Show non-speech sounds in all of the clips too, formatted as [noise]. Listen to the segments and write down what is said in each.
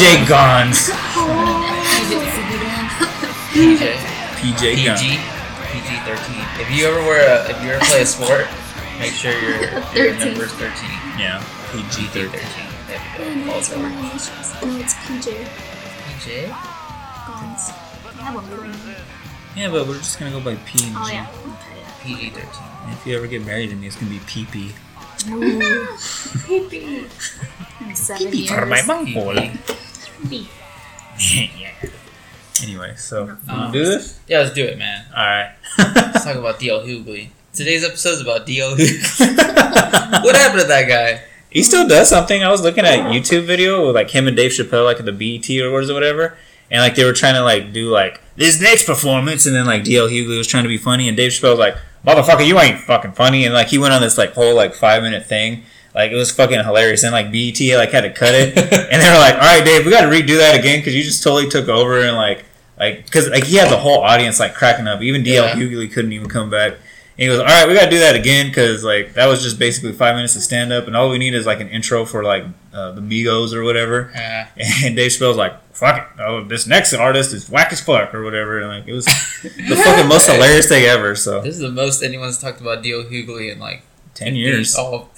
PJ Gons. PJ. PJ PG. Gons. PG thirteen. If you ever wear a, if you ever play a sport, make sure your your 13. number's thirteen. Yeah. PG PG 13. No, it's PJ. PJ. Gons. I have a middle name. Yeah, but we're just gonna go by P and G. Oh yeah. Okay. PG thirteen. If you ever get married to me, it's gonna be PP. Ooh. [laughs] In seven PP for my years. Bunghole. [laughs] Yeah. Anyway, so Um, do this? Yeah, let's do it, man. All right. Let's talk about DL Hughley. Today's episode is about DL Hughley. [laughs] what happened to that guy? He still does something. I was looking at a YouTube video with like him and Dave Chappelle, like at the BET Awards or whatever, and like they were trying to like do like this next performance, and then like DL Hughley was trying to be funny, and Dave Chappelle was like, "Motherfucker, you ain't fucking funny," and like he went on this like whole like five minute thing. Like it was fucking hilarious, and like BET like had to cut it, [laughs] and they were like, "All right, Dave, we got to redo that again because you just totally took over." And like, like because like he had the whole audience like cracking up. Even DL Yeah. Hughley couldn't even come back. And he goes, "All right, we got to do that again because like that was just basically five minutes of stand up, and all we need is like an intro for like uh, the Migos or whatever." Uh, And Dave Chappelle's like, "Fuck it, oh, this next artist is whack as fuck or whatever." And like it was the [laughs] fucking most hilarious thing ever. So this is the most anyone's talked about DL Hughley in like ten years. Oh,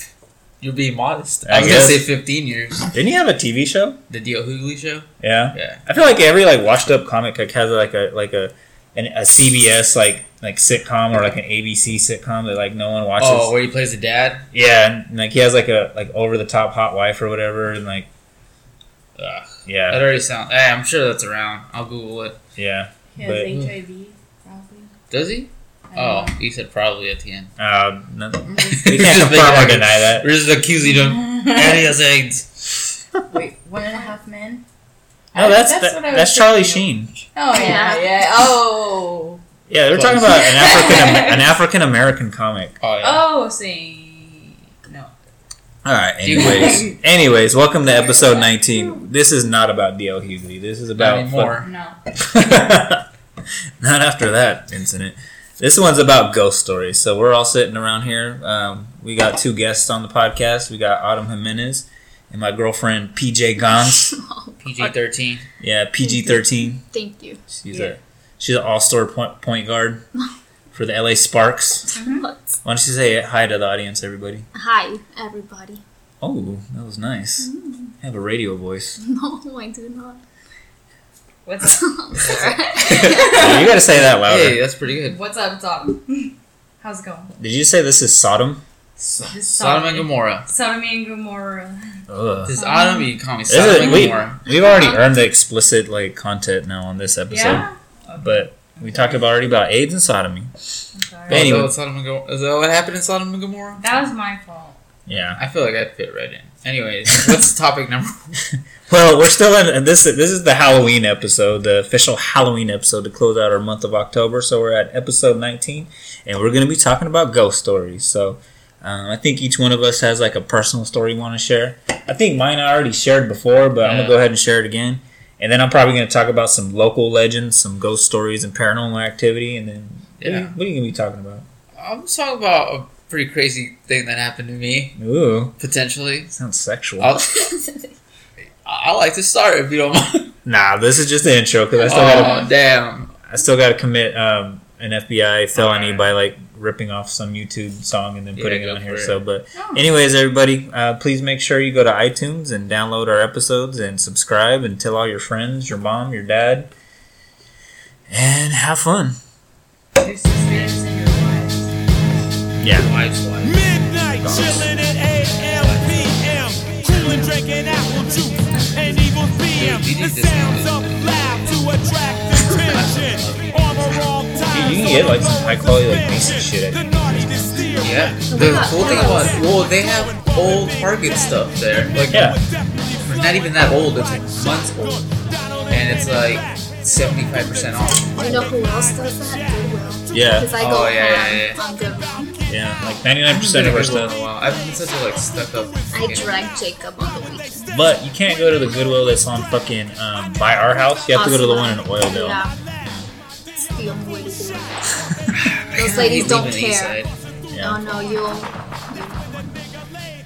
you're being modest. I I was gonna say fifteen years. Didn't he have a TV show? The DL Hughley show. Yeah. Yeah. I feel like every like washed up comic like has like a like a an, a CBS like like sitcom or like an ABC sitcom that like no one watches. Oh, where he plays the dad. Yeah, and like he has like a like over the top hot wife or whatever, and like Ugh, yeah, that already sounds. Hey, I'm sure that's around. I'll Google it. yeah. He has But- HIV, probably. Does he? I don't Oh, know. he said probably at the end. Uh, no, [laughs] we can't just confirm making or that- deny that. We're just accusing him. [laughs] and he has AIDS. Wait, one and a half men? No, that's That's that, what I was that's Charlie. Sheen. Oh, yeah, Yeah. yeah. Oh. Yeah, they were talking about an [laughs] African an African American comic. Oh yeah. Oh, see. No. All right. Anyways, anyways, welcome to episode nineteen. This is not about DL Hughley. This is Not about anymore. No. Not after that incident. This one's about ghost stories. So we're all sitting around here. Um, we got two guests on the podcast. We got Autumn Jimenez and my girlfriend PJ Gons. [laughs] PG thirteen. Yeah, PG thirteen. Thank you. She's Yeah. a she's an all star point point guard [laughs] for the LA Sparks. Why don't you say hi to the audience, everybody? Hi, everybody. Oh, that was nice. Mm. I have a radio voice. [laughs] No, I do not. What's [laughs] I'm sorry. You gotta say that louder. Hey, that's pretty good. What's up, Tom? How's it going? Did you say this is Sodom? This is Sodom and Gomorrah. Sodom and Gomorrah. Ugh. This Autumn, you call me Sodom is- and we, Gomorrah. we've already earned the explicit like content now on this episode. Yeah? But we talked about already about AIDS and sodomy. I'm sorry. But anyway. Oh, is that Sodom and Gomorrah? Is that what happened in Sodom and Gomorrah? That was my fault. Yeah. I feel like I'd fit right in. Anyways, what's topic number? [laughs] [laughs] Well, we're still in and this. This is the Halloween episode, the official Halloween episode to close out our month of October. So we're at episode 19, and we're going to be talking about ghost stories. So um, I think each one of us has like a personal story we want to share. I think mine I already shared before, but I'm gonna go ahead and share it again. And then I'm probably going to talk about some local legends, some ghost stories, and paranormal activity. And then what, are you, Yeah. what are you going to be talking about? I'm talking about a pretty crazy thing that happened to me, Ooh, potentially. sounds sexual. [laughs] [laughs] I'll, like to start if you don't mind. Nah, this is just the intro because I still got Oh, damn. to I still got to commit um, an FBI felony Alright. by like ripping off some YouTube song and then Yeah, putting it on here. it. So, but Oh. anyways, everybody, uh, please make sure you go to iTunes and download our episodes and subscribe and tell all your friends, your mom, your dad, and have fun. Your sisters and. Yeah. Midnight chillin' at AM, PM, coolin' drinking apple juice and evil The sounds up loud to attract attention. On the wrong time. You- you can get, like, some high quality, like, decent shit at The naughty to steer. Yeah. The cool thing about well, they have old Target stuff there. Like Yeah. not even that old. It's like months old, and it's like seventy five percent off. You know who else does that? Goodwill. Yeah. Because I Oh, go yeah, yeah, yeah. on Goodwill. Yeah. Like 99% of our in a stuff. while. I've been such a like stuck up. I drag Jacob on the weekend. But you can't go to the Goodwill that's on fucking um, by our house. You have to go to the one in Oildale. Yeah. It's the only way to do it. [sighs] Those ladies don't leaving the east care. side. No, Yeah. no, you'll.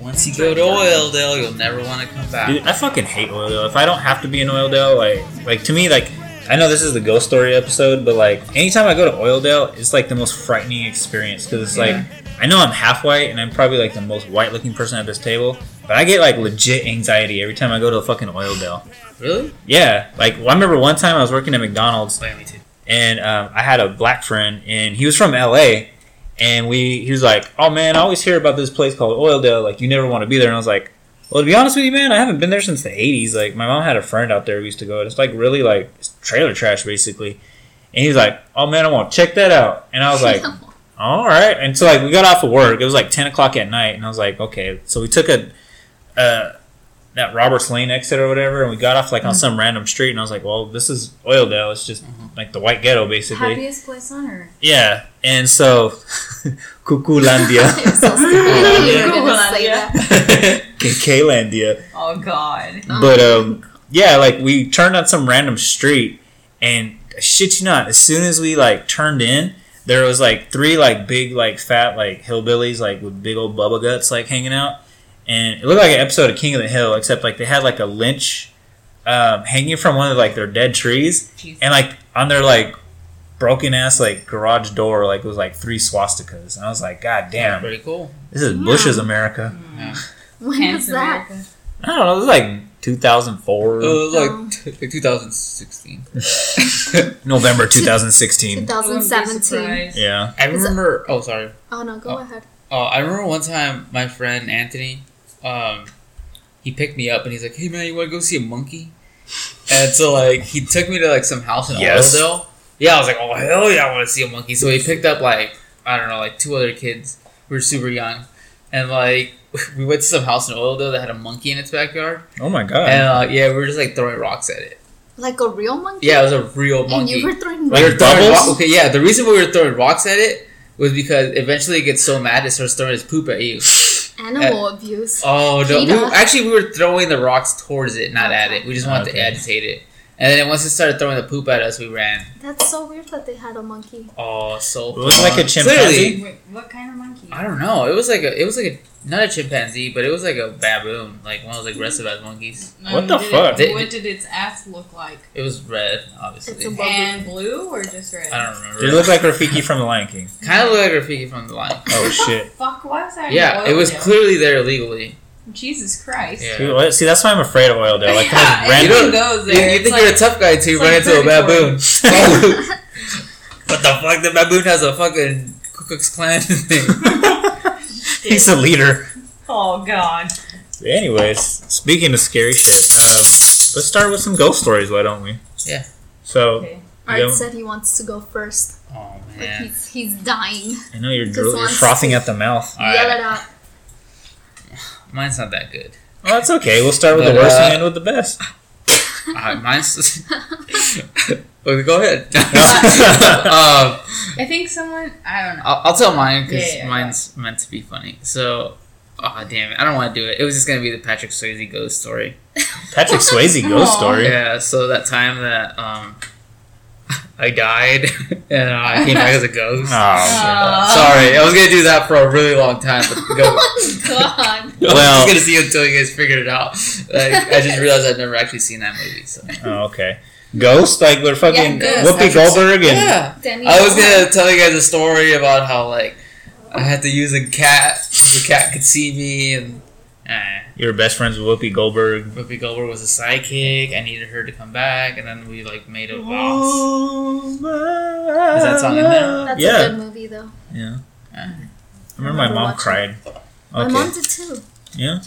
Once you go to Oildale, you'll never want to come back. Dude, I fucking hate Oildale. If I don't have to be in Oildale, like, like to me, like, I know this is the ghost story episode, but like, anytime I go to Oildale, it's like the most frightening experience because it's like, I know I'm half white and I'm probably like the most white-looking person at this table, but I get like legit anxiety every time I go to a fucking Oildale. Really? Yeah, like well, I remember one time I was working at McDonald's Wait, me too. and um, I had a black friend, and he was from LA, and we he was like, "Oh man, I always hear about this place called Oildale. Like, you never want to be there." And I was like, "Well, to be honest with you, man, I haven't been there since the '80s. Like, my mom had a friend out there who used to go. and It's like really like it's trailer trash, basically." And he's like, "Oh man, I want to check that out." And I was like, [laughs] "All right." And so like we got off of work. It was like 10 o'clock at night, and I was like, "Okay." So we took a. Uh, that Roberts Lane exit or whatever, and we got off like on some random street, and I was like, "Well, this is Oildale. It's just like the white ghetto, basically." Happiest place on earth. Yeah, and so [laughs] Kukulandia, You're [laughs] so stupid. You were gonna Kukulandia. say that. Klandia. Oh god. But um, yeah, like we turned on some random street, and shit you not, as soon as we like turned in, there was like three like big like fat like hillbillies like with big old bubba guts like hanging out, and it looked like an episode of King of the Hill, except like they had like a lynch um, hanging from one of like their dead trees, Jesus. and like on their like broken ass like garage door like it was like three swastikas and i was like god damn Pretty cool. this is bush's america When was that? America. i don't know it was like 2004 It was like, t- like 2016. [laughs] november 2016 2017. yeah I remember. Oh, sorry. Oh no, go Oh. ahead. Oh, I remember one time my friend Anthony, um, he picked me up and he's like, "Hey man, you want to go see a monkey?" And so like he took me to like some house in Yes. Oildale. Yeah, I was like, "Oh hell yeah, I want to see a monkey." So he picked up like I don't know, like two other kids. We were super young, and like [laughs] we went to some house in Oildale that had a monkey in its backyard, oh my god and uh, yeah, we were just like throwing rocks at it. Like a real monkey? Yeah, it was a real monkey. And monkey. you were throwing Like we were throwing bubbles? ro- okay, yeah. The reason we were throwing rocks at it was because eventually it gets so mad it starts throwing its poop at you. [laughs] animal abuse. Oh no! We, actually, we were throwing the rocks towards it, not at it. We just wanted to agitate it. And then once it started throwing the poop at us, we ran. That's so weird that they had a monkey. Oh, so It was like a chimpanzee? Wait, what kind of monkey? I don't know. It was like a. It was like a not a chimpanzee, but it was like a baboon, like one of those aggressive ass monkeys. What the fuck? It, what did its ass look like? It was red, obviously. It's a- And blue or just red? I don't remember. did it look like rafiki from the lion king kind of looked like Rafiki from the line. oh shit Fuck was that? Yeah, it was Oildale? clearly there illegally. Jesus Christ. Yeah. Dude, see that's why i'm afraid of oil like the most Yeah, random You Anything don't- goes You, there. you It's think like- you're a tough guy until you run like into a baboon. [laughs] what the [laughs] fuck? The baboon has a fucking Ku Klux Klan thing. [laughs] he's the leader Oh god. anyways speaking of scary shit um, let's start with some ghost stories why don't we Yeah. so Okay. Art Yeah. said he wants to go first. Oh Like man. he's he's dying. i know you're, Just dro- you're wants frothing at the mouth All Yell right. it out. Mine's not that good. well that's okay we'll start with But, the worst uh, and end with the best [laughs] Uh, mine's. [laughs] okay, go ahead. um, [laughs] I think someone. I don't know. I'll, I'll tell mine because Yeah, yeah, mine's meant to be funny. So, oh damn it, I don't want to do it. It was just gonna be the Patrick Swayze ghost story. patrick swayze ghost story Yeah. So that time that um, I died [laughs] and uh, I came back as a ghost. oh Uh, Sorry, I was gonna do that for a really long time, but go. Oh [laughs] my god. [laughs] I was Well- just gonna see until you guys figured it out. Like, I just realized I'd never actually seen that movie. So Oh, okay. Ghost, like we're fucking Yeah, Ghost. Whoopi Goldberg and yeah, Danny I was gonna tell you guys a story about how like I had to use a cat. so The cat could see me, and you were best friends with Whoopi Goldberg. Whoopi Goldberg was a sidekick. I needed her to come back, and then we like made a vows. Is that song in there? That's yeah. a good movie though. Yeah. I remember my mom watched it. cried. My Okay. mom did too. Yeah.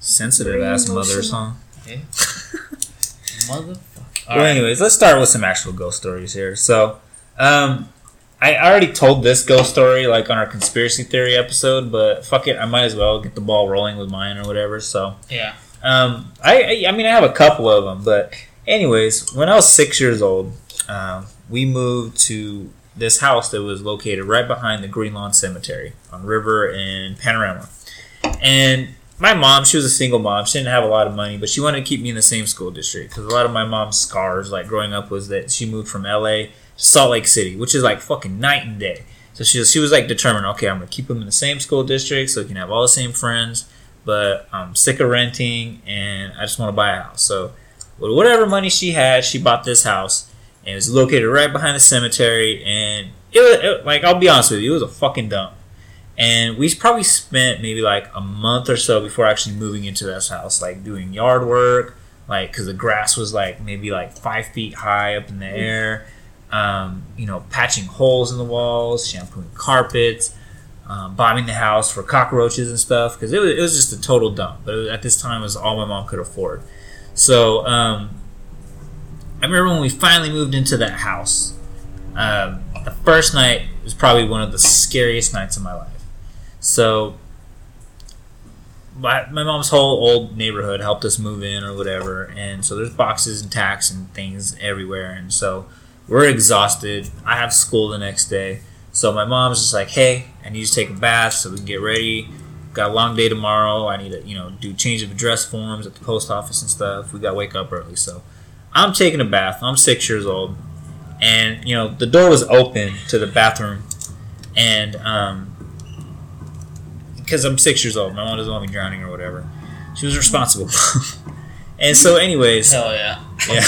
Sensitive Very ass mother emotional. song. [laughs] Motherfucker. Well, anyways, let's start with some actual ghost stories here. So, um, I already told this ghost story like on our conspiracy theory episode, but fuck it, I might as well get the ball rolling with mine or whatever. So, Yeah. Um, I, I I mean I have a couple of them, but anyways, when I was six years old, um, we moved to this house that was located right behind the Green Lawn Cemetery on River and Panorama, and my mom, she was a single mom. She didn't have a lot of money, but she wanted to keep me in the same school district because a lot of my mom's scars, like growing up, was that she moved from LA Salt Lake City, which is like fucking night and day. So she was, she was like determined, okay, I'm gonna keep him in the same school district so he can have all the same friends. but I'm sick of renting and I just want to buy a house. So, with whatever money she had, she bought this house and it was located right behind the cemetery. And it was it, like, I'll be honest with you, it was a fucking dump. And we probably spent maybe like a month or so before actually moving into this house, like doing yard work, like because the grass was like maybe like five feet high up in the air. Um, you know, patching holes in the walls, shampooing carpets, um, bombing the house for cockroaches and stuff because it was, it was just a total dump. But was- at this time, it was all my mom could afford. So um, I remember when we finally moved into that house. Um, the first night was probably one of the scariest nights of my life. So my, my mom's whole old neighborhood helped us move in or whatever, and so there's boxes and tacks and things everywhere, and so we're exhausted. I have school the next day. So my mom's just like, "Hey, I need you to take a bath so we can get ready. Got a long day tomorrow. I need to, you know, do change of address forms at the post office and stuff. We got to wake up early." So I'm taking a bath. I'm six years old, and you know the door was open to the bathroom, and um, because I'm six years old, my mom doesn't want me drowning or whatever. She was responsible, [laughs] and so, anyways, Hell yeah. yeah.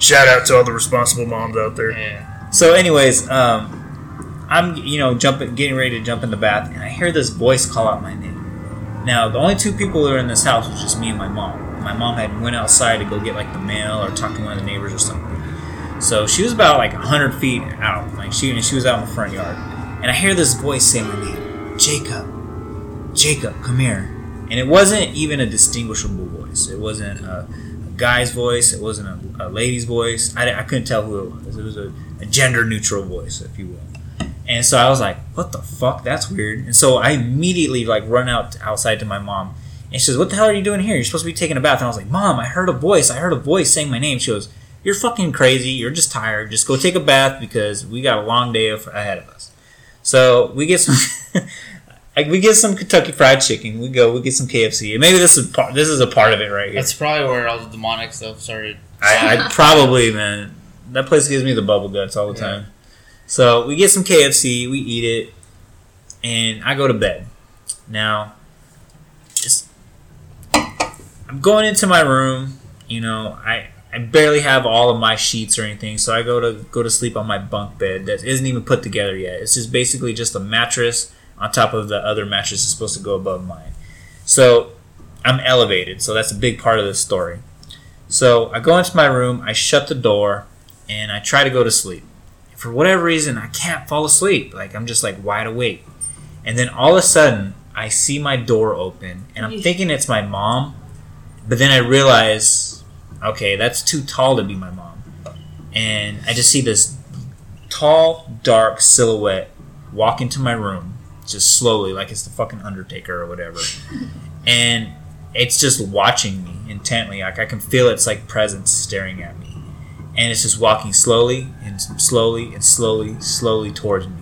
Shout out to all the responsible moms out there. Yeah. So, anyways, um, I'm you know jumping, getting ready to jump in the bath, and I hear this voice call out my name. Now, the only two people that were in this house was just me and my mom. My mom had went outside to go get like the mail or talk to one of the neighbors or something. So she was about like hundred feet out, like she and she was out in the front yard, and I hear this voice say my name, Jacob, Jacob, come here, and it wasn't even a distinguishable voice. It wasn't a, a guy's voice. It wasn't a, a lady's voice. I, I couldn't tell who it was. It was a, a gender neutral voice, if you will. And so I was like, "What the fuck? That's weird." And so I immediately like run out outside to my mom, and she says, "What the hell are you doing here? You're supposed to be taking a bath." And I was like, "Mom, I heard a voice. I heard a voice saying my name." She goes, "You're fucking crazy. You're just tired. Just go take a bath because we got a long day ahead of us." So we get some. [laughs] Like we get some Kentucky Fried Chicken. We go. We get some KFC. And maybe this is part. This is a part of it right here. That's probably where all the demonic stuff started. I, I [laughs] probably man, that place gives me the bubble guts all the Yeah. time. So we get some KFC, we eat it, and I go to bed. Now, just I'm going into my room. You know, I I barely have all of my sheets or anything, so I go to go to sleep on my bunk bed that isn't even put together yet. It's just basically just a mattress on top of the other mattress that's supposed to go above mine. So I'm elevated, so that's a big part of this story. So I go into my room, I shut the door, and I try to go to sleep. For whatever reason, I can't fall asleep. Like I'm just like wide awake. And then all of a sudden, I see my door open, and I'm thinking it's my mom. But then I realize, okay, that's too tall to be my mom. And I just see this tall, dark silhouette walk into my room, just slowly, like it's the fucking Undertaker or whatever. And it's just watching me intently. Like I can feel its like presence staring at me, and it's just walking slowly and slowly and slowly, slowly towards me.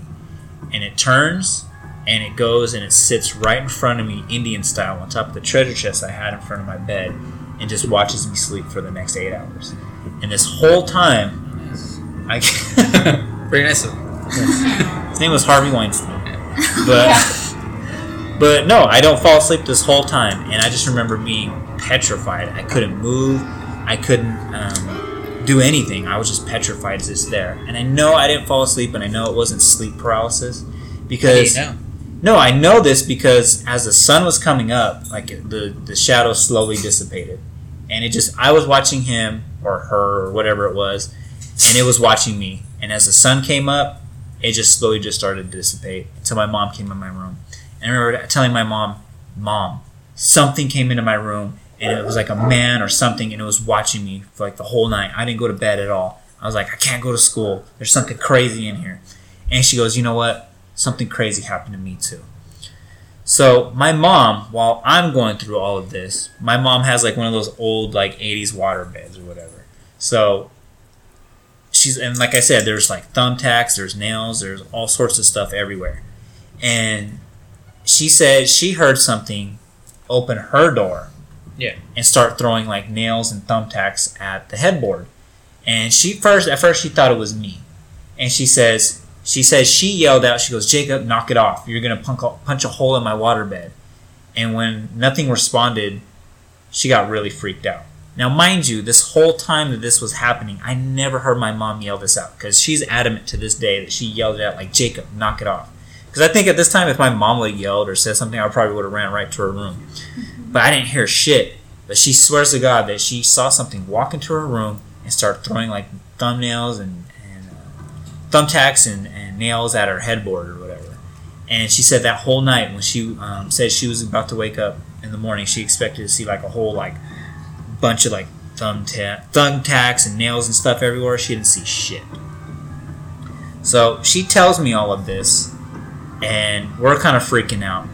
And it turns, and it goes and it sits right in front of me, Indian style, on top of the treasure chest I had in front of my bed, and just watches me sleep for the next eight hours. And this whole time, I [laughs] Very nice of him. his name was Harvey Weinstein, but. [laughs] But no, I don't fall asleep this whole time, and I just remember being petrified. I couldn't move. I couldn't um, do anything. I was just petrified, just there. And I know I didn't fall asleep, and I know it wasn't sleep paralysis because you know? no, I know this because as the sun was coming up, like the the shadow slowly dissipated, and it just I was watching him or her or whatever it was, and it was watching me. And as the sun came up, it just slowly just started to dissipate until my mom came in my room. And I remember telling my mom, "Mom, something came into my room, and it was like a man or something, and it was watching me for like the whole night. I didn't go to bed at all. I was like, I can't go to school. There's something crazy in here." And she goes, "You know what? Something crazy happened to me too." So my mom, while I'm going through all of this, my mom has like one of those old like '80s water beds or whatever. So she's and like I said, there's like thumbtacks, there's nails, there's all sorts of stuff everywhere. And she said she heard something open her door, Yeah. and start throwing like nails and thumbtacks at the headboard. And she first, at first, she thought it was me, and she says, she says she yelled out, she goes, Jacob, knock it off! You're gonna punch a, punch a hole in my waterbed. And when nothing responded, she got really freaked out. Now, mind you, this whole time that this was happening, I never heard my mom yell this out because she's adamant to this day that she yelled it out like, Jacob, knock it off. Because I think at this time, if my mom would have yelled or said something, I probably would have ran right to her room. But I didn't hear shit. But she swears to God that she saw something walk into her room and start throwing like thumbnails and, and uh, thumbtacks and, and nails at her headboard or whatever. And she said that whole night when she um, said she was about to wake up in the morning, she expected to see like a whole like bunch of like thumbtack, thumbtacks and nails and stuff everywhere. She didn't see shit. So she tells me all of this, and we're kind of freaking out.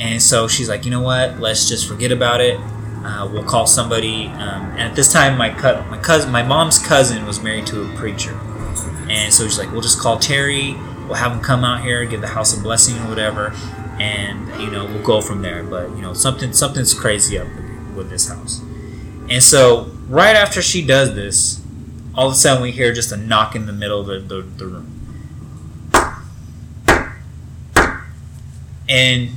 And so she's like, you know what? Let's just forget about it. Uh, we'll call somebody. Um, and at this time, my co- my cousin, my mom's cousin, was married to a preacher, and so she's like, we'll just call Terry. We'll have him come out here, give the house a blessing or whatever, and you know we'll go from there. But you know something something's crazy up with this house. And so right after she does this, all of a sudden we hear just a knock in the middle of the, the, the room. And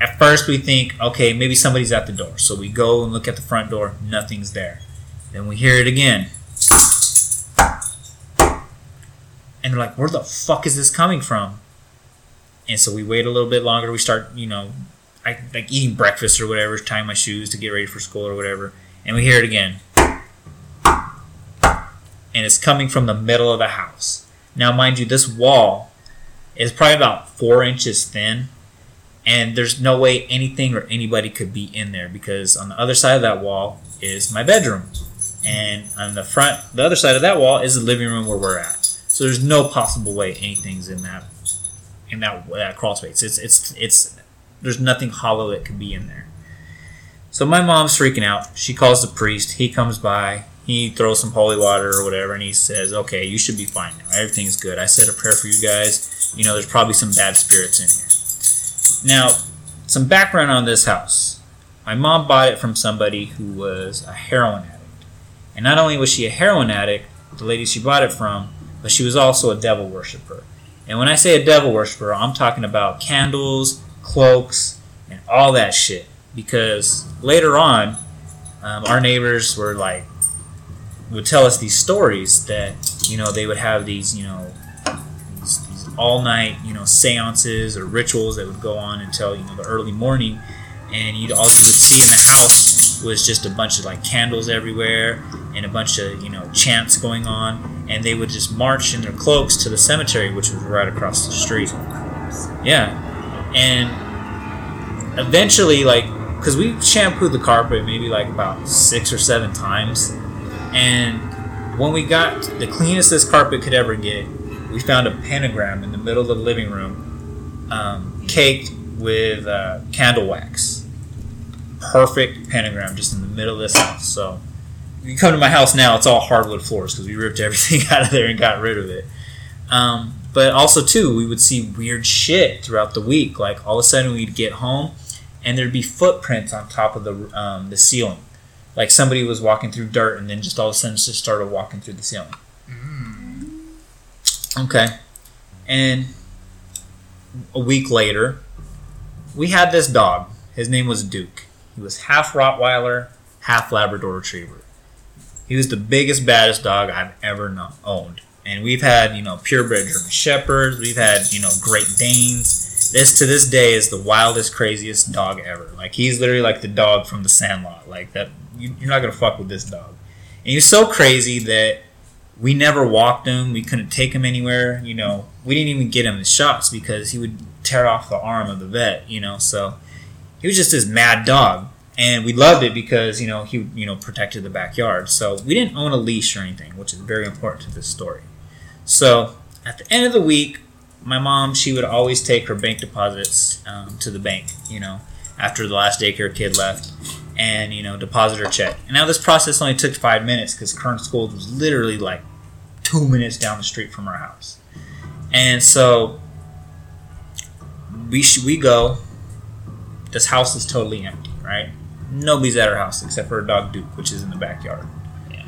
at first we think, okay, maybe somebody's at the door. So we go and look at the front door, nothing's there. Then we hear it again. And they're like, where the fuck is this coming from? And so we wait a little bit longer. We start, you know, I, like eating breakfast or whatever, tying my shoes to get ready for school or whatever. And we hear it again. And it's coming from the middle of the house. Now, mind you, this wall is probably about four inches thin and there's no way anything or anybody could be in there because on the other side of that wall is my bedroom and on the front the other side of that wall is the living room where we're at so there's no possible way anything's in that in that that crawl space it's it's it's there's nothing hollow that could be in there. So my mom's freaking out. She calls the priest. He comes by. He throws some holy water or whatever and he says okay you should be fine now. Everything's good. I said a prayer for you guys. You know there's probably some bad spirits in here. Now, some background on this house. My mom bought it from somebody who was a heroin addict. And not only was she a heroin addict, the lady she bought it from, but she was also a devil worshiper. And when I say a devil worshiper, I'm talking about candles, cloaks, and all that shit. Because later on, um, our neighbors were like, would tell us these stories that, you know, they would have these, you know, these, these all night, you know, seances or rituals that would go on until, you know, the early morning. And you'd, all you would see in the house was just a bunch of like candles everywhere and a bunch of, you know, chants going on. And they would just march in their cloaks to the cemetery, which was right across the street. Yeah. And eventually, like, because we shampooed the carpet maybe like about six or seven times. And when we got the cleanest this carpet could ever get, we found a pentagram in the middle of the living room, um, caked with uh, candle wax. Perfect pentagram just in the middle of this house. So, you come to my house now, it's all hardwood floors because we ripped everything [laughs] out of there and got rid of it. Um, but also, too, we would see weird shit throughout the week. Like, all of a sudden, we'd get home and there'd be footprints on top of the, um, the ceiling. Like somebody was walking through dirt and then just all of a sudden just started walking through the ceiling. Okay. And a week later, we had this dog. His name was Duke. He was half Rottweiler, half Labrador Retriever. He was the biggest, baddest dog I've ever known, owned. And we've had, you know, purebred German Shepherds. We've had, you know, Great Danes. This to this day is the wildest, craziest dog ever. Like he's literally like the dog from the Sandlot. Like that, you, you're not gonna fuck with this dog. And he was so crazy that we never walked him. We couldn't take him anywhere. You know, we didn't even get him the shots because he would tear off the arm of the vet. You know, so he was just this mad dog, and we loved it because you know he you know protected the backyard. So we didn't own a leash or anything, which is very important to this story. So at the end of the week, my mom she would always take her bank deposits um, to the bank. You know, after the last daycare kid left and you know deposit her check. And now this process only took five minutes because Kern School was literally like two minutes down the street from our house. And so we sh- we go. This house is totally empty, right? Nobody's at our house except for our dog Duke, which is in the backyard. Yeah.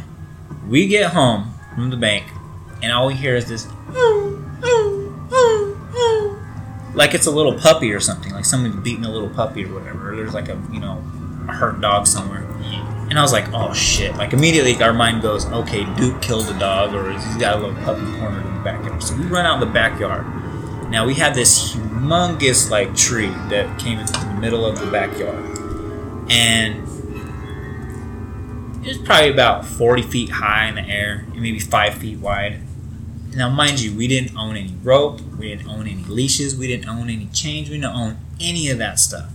We get home from the bank, and all we hear is this. like it's a little puppy or something, like someone's beating a little puppy or whatever. Or there's like a you know a hurt dog somewhere. And I was like, oh shit! Like immediately our mind goes, okay, Duke killed a dog, or he's got a little puppy cornered in the backyard. So we run out in the backyard. Now we had this humongous like tree that came into the middle of the backyard, and it was probably about forty feet high in the air, and maybe five feet wide. Now, mind you, we didn't own any rope, we didn't own any leashes, we didn't own any chains, we didn't own any of that stuff.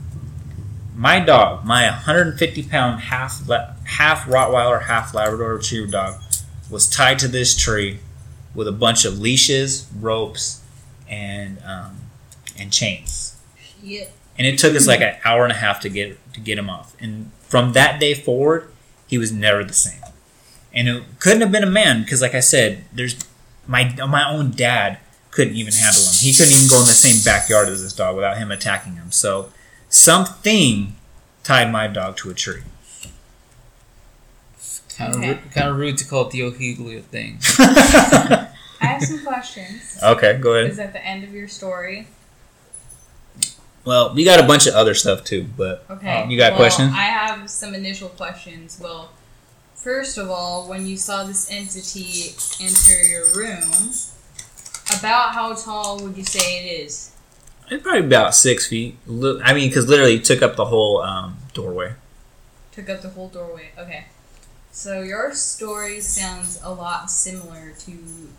My dog, my 150 pound half half Rottweiler, half Labrador Retriever dog, was tied to this tree with a bunch of leashes, ropes, and um, and chains. Shit. And it took us like an hour and a half to get to get him off. And from that day forward, he was never the same. And it couldn't have been a man because, like I said, there's my my own dad couldn't even handle him. He couldn't even go in the same backyard as this dog without him attacking him. So something tied my dog to a tree. Kind of, Okay. rude, kind of rude to call DL Hughley a thing. [laughs] I have some questions. okay, go ahead. Is that the end of your story. Well, we got a bunch of other stuff too, but Okay. You got well, questions? I have some initial questions. Well, first of all, when you saw this entity enter your room, about how tall would you say it is? it's probably about six feet. I mean, because literally it took up the whole um, doorway. Took up the whole doorway. Okay. So your story sounds a lot similar to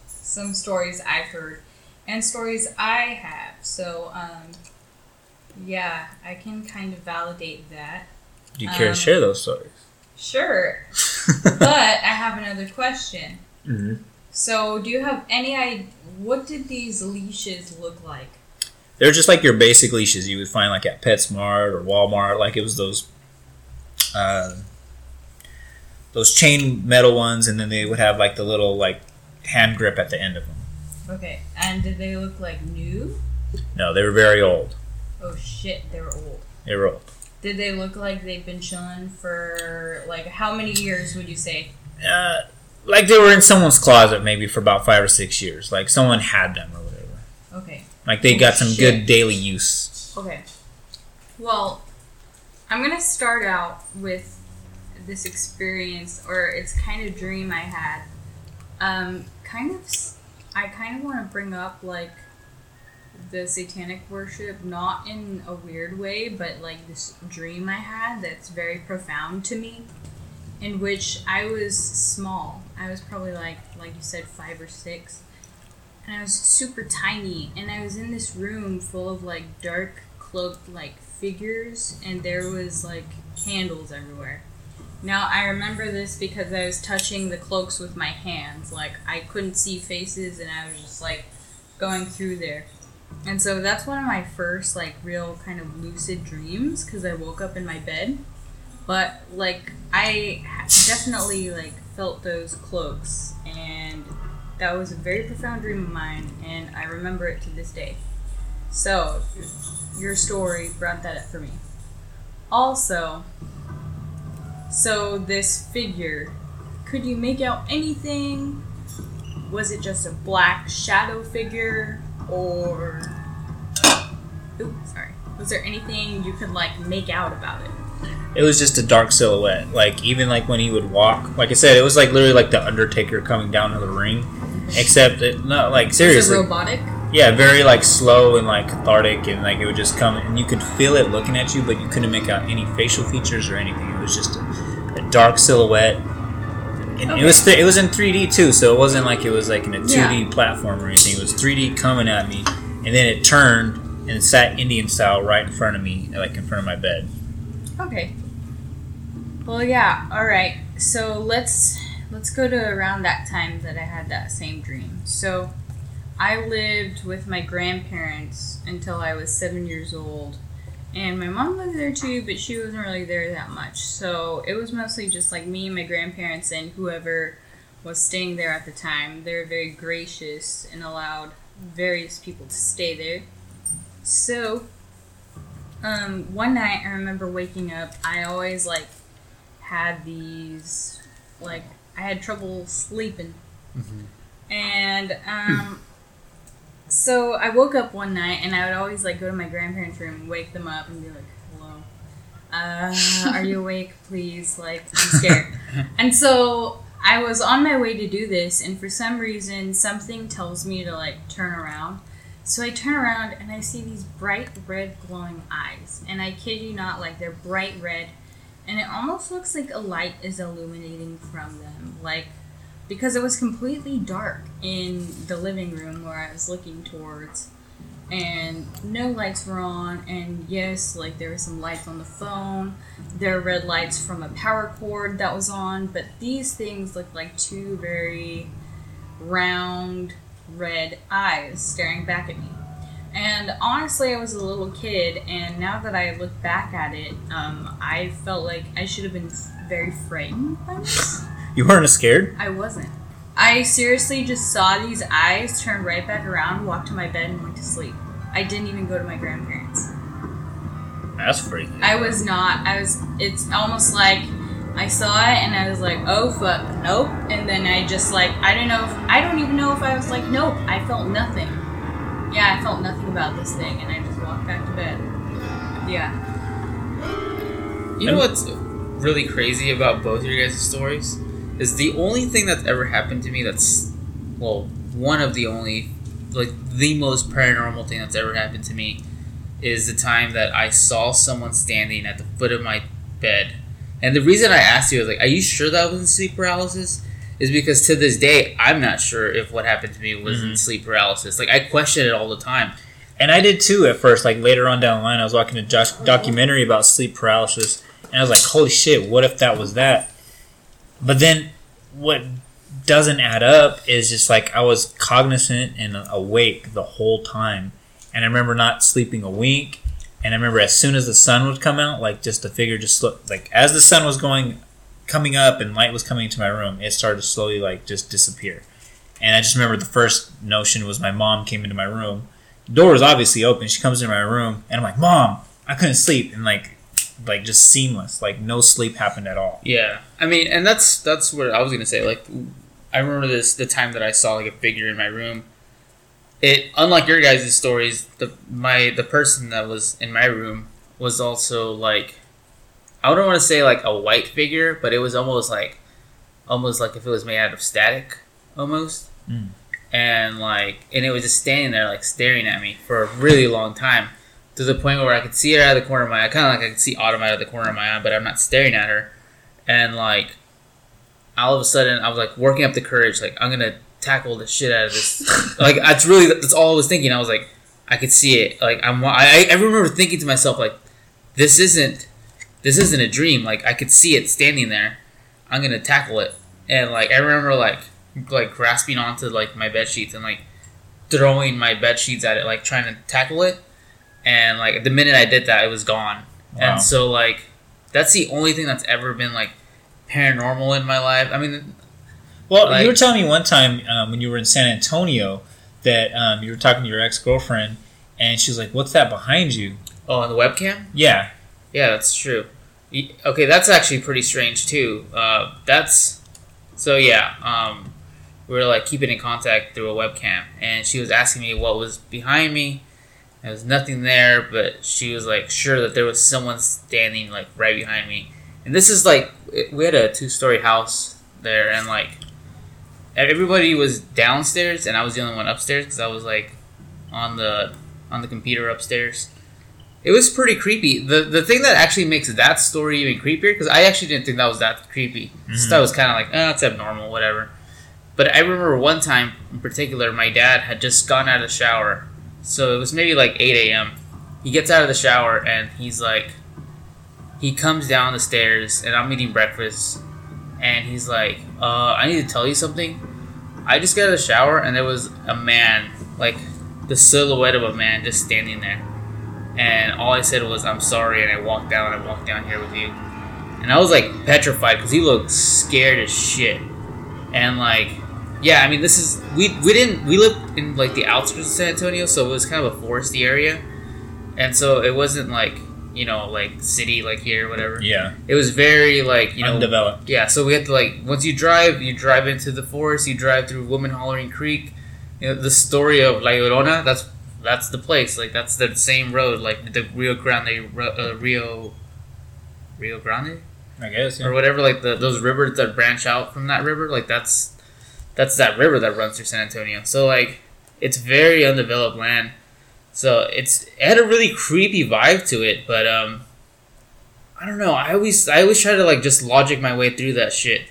some stories I've heard and stories I have. So, um, yeah, I can kind of validate that. Do you care Um, to share those stories? Sure. [laughs] but I have another question. Mhm. So, do you have any idea what did these leashes look like? They're just like your basic leashes you would find like at PetSmart or Walmart. Like it was those, uh, those chain metal ones, and then they would have like the little like hand grip at the end of them. Okay, and did they look like new? No, they were very old. Oh shit, they were old. They were old. Did they look like they've been chilling for like how many years would you say? Uh, like they were in someone's closet maybe for about five or six years. Like someone had them or whatever. Okay. Like they Oh, got some shit. good daily use. Okay. Well, I'm gonna start out with this experience, or it's kind of dream I had. Um, kind of, I kind of want to bring up like the satanic worship, not in a weird way, but like this dream I had that's very profound to me, in which I was small. I was probably like, like you said, five or six, and I was super tiny, and I was in this room full of like dark cloaked like figures, and there was like candles everywhere. Now I remember this because I was touching the cloaks with my hands, like I couldn't see faces, and I was just like going through there. And so that's one of my first like real kind of lucid dreams because I woke up in my bed. But like I definitely like felt those cloaks and that was a very profound dream of mine and I remember it to this day. So your story brought that up for me. Also, so this figure, could you make out anything? Was it just a black shadow figure or Ooh, sorry. Was there anything you could like make out about it? It was just a dark silhouette. Like even like when he would walk, like I said, it was like literally like the Undertaker coming down to the ring. Except it not like Was seriously. it robotic? Yeah, very like slow and like cathartic, and like it would just come, and you could feel it looking at you, but you couldn't make out any facial features or anything. It was just a, a dark silhouette, and Okay. it was th- it was in 3D too, so it wasn't like it was like in a 2D Yeah. platform or anything. It was 3D coming at me, and then it turned and sat Indian style right in front of me, like in front of my bed. Okay. Well, yeah. All right. So let's let's go to around that time that I had that same dream. So I lived with my grandparents until I was seven years old, and my mom lived there too, but she wasn't really there that much. So it was mostly just like me, my grandparents, and whoever was staying there at the time. They were very gracious and allowed various people to stay there. So um, one night I remember waking up. I always like had these like I had trouble sleeping, and um, so I woke up one night and I would always like go to my grandparents' room wake them up and be like, "Hello, uh, are you awake? Please, like I'm scared." [laughs] and so I was on my way to do this, and for some reason, something tells me to like turn around. So I turn around and I see these bright red glowing eyes, and I kid you not, like they're bright red, and it almost looks like a light is illuminating from them, like because it was completely dark in the living room where I was looking towards, and no lights were on. And yes, like there were some lights on the phone, there were red lights from a power cord that was on, but these things looked like two very round red eyes staring back at me. And honestly, I was a little kid, and now that I look back at it, um, I felt like I should have been very frightened by this. You weren't scared? I wasn't. I seriously just saw these eyes turn right back around, walked to my bed, and went to sleep. I didn't even go to my grandparents. That's freaky. I was not. I was. It's almost like I saw it and I was like, oh fuck, nope. And then I just like, I don't know if I don't even know if I was like, nope. I felt nothing. Yeah, I felt nothing about this thing, and I just walked back to bed. Yeah. You know what's really crazy about both of your guys' stories? Is the only thing that's ever happened to me that's, well, one of the only, like, the most paranormal thing that's ever happened to me is the time that I saw someone standing at the foot of my bed. And the reason I asked you was like, are you sure that wasn't sleep paralysis? Is because to this day, I'm not sure if what happened to me was in Mhm. sleep paralysis. Like, I question it all the time. And I did too at first. Like later on down the line, I was watching a doc- documentary about sleep paralysis, and I was like, "Holy shit! What if that was that?" But then, what doesn't add up is just like I was cognizant and awake the whole time, and I remember not sleeping a wink. And I remember as soon as the sun would come out, like just the figure just like as the sun was going, coming up and light was coming into my room, it started to slowly like just disappear. And I just remember the first notion was my mom came into my room The door was obviously open. She comes into my room, and I'm like, "Mom, I couldn't sleep," and like, like just seamless, like no sleep happened at all. Yeah, I mean, and that's that's what I was gonna say. Like, I remember this the time that I saw like a figure in my room. It unlike your guys' stories, the my the person that was in my room was also like, I don't want to say like a white figure, but it was almost like, almost like if it was made out of static, almost. Mm. And like, and it was just standing there like staring at me for a really long time, to the point where I could see her out of the corner of my eye, kind of like I could see Autumn out of the corner of my eye, but I'm not staring at her and like all of a sudden I was like working up the courage, like I'm gonna tackle the shit out of this. [laughs] like that's really that's all I was thinking. I was like, I could see it. Like I'm, I, I remember thinking to myself like, this isn't, this isn't a dream. Like I could see it standing there. I'm gonna tackle it. And like I remember like like grasping onto like my bed sheets and like throwing my bed sheets at it, like trying to tackle it. And like the minute I did that, it was gone. Wow. And so like that's the only thing that's ever been like paranormal in my life. I mean, Well, Like- you were telling me one time um, when you were in San Antonio that um, you were talking to your ex girlfriend, and she's like, "What's that behind you?" oh, on the webcam. Yeah, Yeah, that's true. Okay, that's actually pretty strange too. Uh, that's so yeah. Um, we were like keeping in contact through a webcam, and she was asking me what was behind me. There was nothing there, but she was like sure that there was someone standing like right behind me. And this is like we had a two-story house there, and like everybody was downstairs, and I was the only one upstairs because I was like on the on the computer upstairs. It was pretty creepy. The the thing that actually makes that story even creepier because I actually didn't think that was that creepy. Mhm. thought it was kind of like, oh, it's abnormal, whatever. But I remember one time in particular, my dad had just gone out of the shower, so it was maybe like eight a.m. He gets out of the shower and he's like, he comes down the stairs and I'm eating breakfast, and he's like, uh, I need to tell you something. I just got out of the shower and there was a man, like the silhouette of a man, just standing there and all I said was I'm sorry, and I walked down. I walked down here with you, and I was like petrified because he looked scared as shit, and like, yeah, I mean, this is we we didn't we lived in like the outskirts of San Antonio, so it was kind of a foresty area, and so it wasn't like you know like city like here or whatever. yeah, It was very like you know undeveloped. yeah, so we had to like once you drive, you drive into the forest, you drive through Woman Hollering Creek, you know, the story of La Llorona. That's that's the place. Like that's the same road. Like the Rio Grande, uh, Rio, Rio Grande I guess. or whatever. Like the those rivers that branch out from that river. Like that's that's that river that runs through San Antonio. So like it's very undeveloped land. So it's it had a really creepy vibe to it, but um, I don't know. I always I always try to like just logic my way through that shit.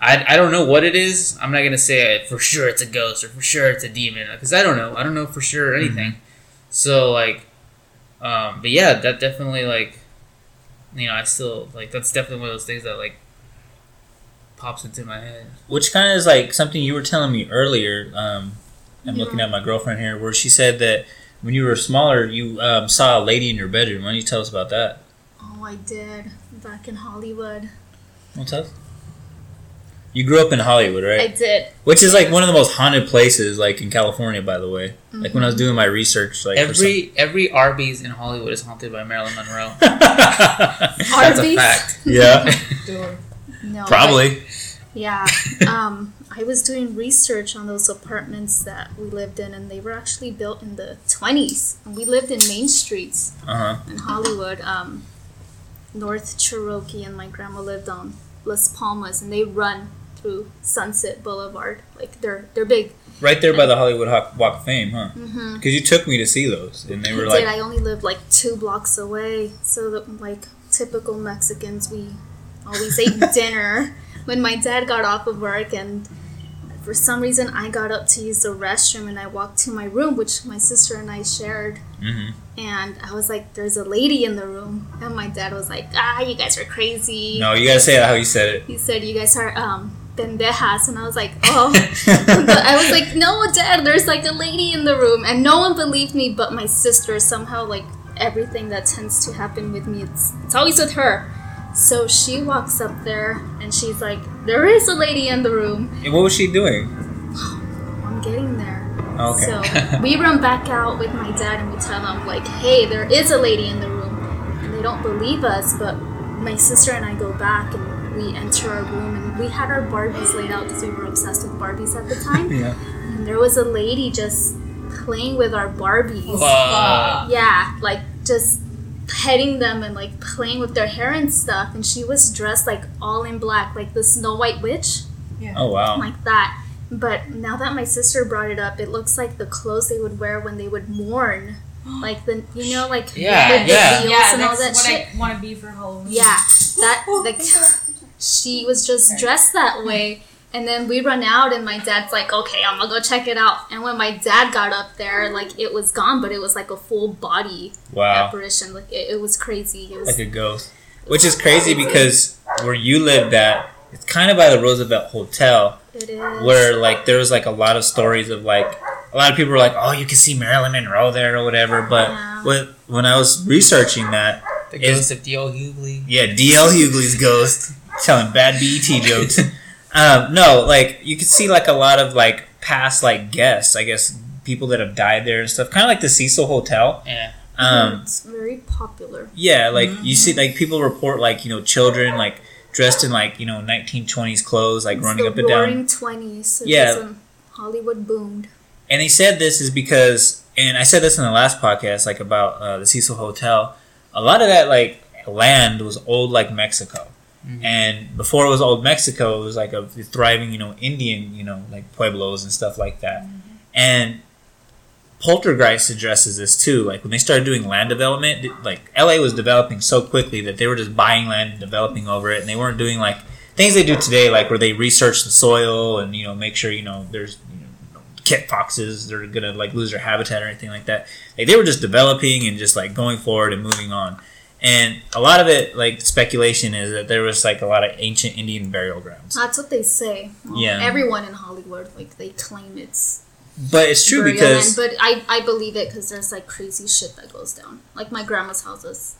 I, I don't know what it is. I'm not gonna say it for sure it's a ghost or for sure it's a demon because I don't know. I don't know for sure anything. So like, um, but yeah, that definitely like, you know, I still like that's definitely one of those things that like pops into my head. Which kind of is like something you were telling me earlier. Um, I'm looking at my girlfriend here, where she said that when you were smaller, you um, saw a lady in your bedroom. Why don't you tell us about that? Oh, I did back in Hollywood. What's up? You grew up in Hollywood, right? I did. Which is like one of the most haunted places, like in California, by the way. Like when I was doing my research, like for some- Every every Arby's in Hollywood is haunted by Marilyn Monroe. [laughs] That's a Arby's? fact. yeah, [laughs] No, probably. Yeah. [laughs] Um, I was doing research on those apartments that we lived in, and they were actually built in the 20s. And we lived in main streets Uh huh. in Hollywood. Um, North Cherokee, and my grandma lived on Las Palmas, and they run through Sunset Boulevard. Like they're they're big. Right there by the Hollywood Walk of Fame, huh? Mm-hmm. Because you took me to see those, and they were I like, did. I only lived like two blocks away, so that like typical Mexicans, we always ate [laughs] dinner when my dad got off of work, and for some reason I got up to use the restroom, and I walked to my room, which my sister and I shared, hmm and I was like, "There's a lady in the room," and my dad was like, "Ah, you guys are crazy." "No, you gotta say it how you said it." He said, "You guys are um." Pendejas, and I was like, oh, [laughs] but I was like, no, dad, there's like a lady in the room, and no one believed me but my sister. Somehow, like everything that tends to happen with me, it's it's always with her. So she walks up there, and she's like, there is a lady in the room. And what was she doing? [sighs] I'm getting there. Oh, okay. So [laughs] we run back out with my dad, and we tell him like, hey, there is a lady in the room, and they don't believe us, but my sister and I go back and we enter our room and we had our Barbies laid out because we were obsessed with Barbies at the [laughs] time. yeah. And there was a lady just playing with our Barbies. Fuck. Yeah, like just petting them and like playing with their hair and stuff. And she was dressed like all in black, like the Snow White Witch, Yeah. Oh wow. like that. But now that my sister brought it up, it looks like the clothes they would wear when they would mourn. [gasps] Like the, you know, like Yeah, with the yeah. Yeah, and all that's that what shit. I want to be for Halloween. Yeah, that [laughs] like she was just dressed that way. And then we run out, and my dad's like, "Okay, I'm gonna go check it out." And when my dad got up there, like it was gone, but it was like a full body Wow. apparition. Like it, it was crazy. It was Like a ghost. Which is crazy because where you lived at, it's kind of by the Roosevelt Hotel, it is. where like there was like a lot of stories of like a lot of people were like, oh, you can see Marilyn Monroe there or whatever. But Yeah. with, when I was researching that, The Is- ghost of D.L. Hughley. yeah, D.L. Hughley's ghost telling bad BET jokes. [laughs] um, no, like you could see like a lot of like past like guests, I guess people that have died there and stuff, kind of like the Cecil Hotel. Yeah. Um, it's very popular. Yeah, like you see, like people report like you know children like dressed in like you know 1920s clothes, like It's running the up and down. Twenties. So Yeah. Hollywood boomed. And they said this is because, and I said this in the last podcast, like about uh, the Cecil Hotel. A lot of that like land was old like Mexico, Mm-hmm. and before it was old Mexico, it was like a thriving you know Indian you know like pueblos and stuff like that. Mm-hmm. And Poltergeist addresses this too. Like when they started doing land development, like LA was developing so quickly that they were just buying land and developing over it, and they weren't doing like things they do today, like where they research the soil and you know make sure you know there's you know, kit foxes they're gonna like lose their habitat or anything like that. Like they were just developing and just like going forward and moving on. And a lot of it, like speculation, is that there was like a lot of ancient Indian burial grounds. That's what they say. Well, Yeah. Everyone in Hollywood, like they claim it's But it's true because land, but I I believe it because there's like crazy shit that goes down. Like my grandma's houses.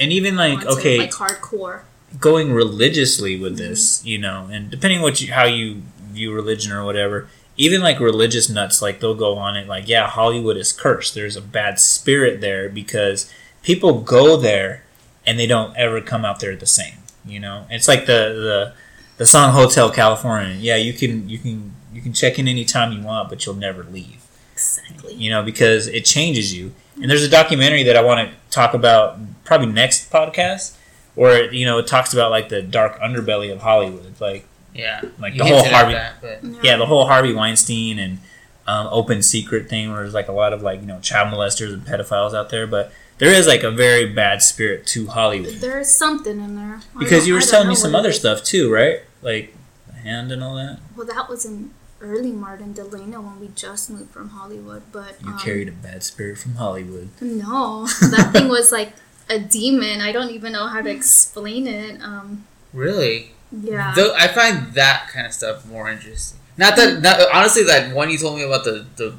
and even like onto, okay, Like hardcore. going religiously with mm-hmm. this, you know, and depending what you how you view religion or whatever, even like religious nuts, like they'll go on it like, yeah, Hollywood is cursed. There's a bad spirit there because people go there and they don't ever come out there the same. You know, it's like the the the song Hotel California. Yeah, you can you can You can check in anytime you want, but you'll never leave. Exactly. You know, because it changes you. And there's a documentary that I want to talk about probably next podcast, where you know it talks about like the dark underbelly of Hollywood, like Yeah, like You the whole Harvey, that, but yeah, the whole Harvey Weinstein and um, open secret thing, where there's like a lot of like you know child molesters and pedophiles out there, but there is like a very bad spirit to Hollywood There is something in there. I because you were telling me some other stuff too, right? Like the hand and all that. Well, that was in early Martin Delano when we just moved from Hollywood, but You um, carried a bad spirit from Hollywood. no, [laughs] that thing was like a demon. I don't even know how to explain it. Um, really, yeah. though I find that kind of stuff more interesting. Not that, not, honestly, that one you told me about the the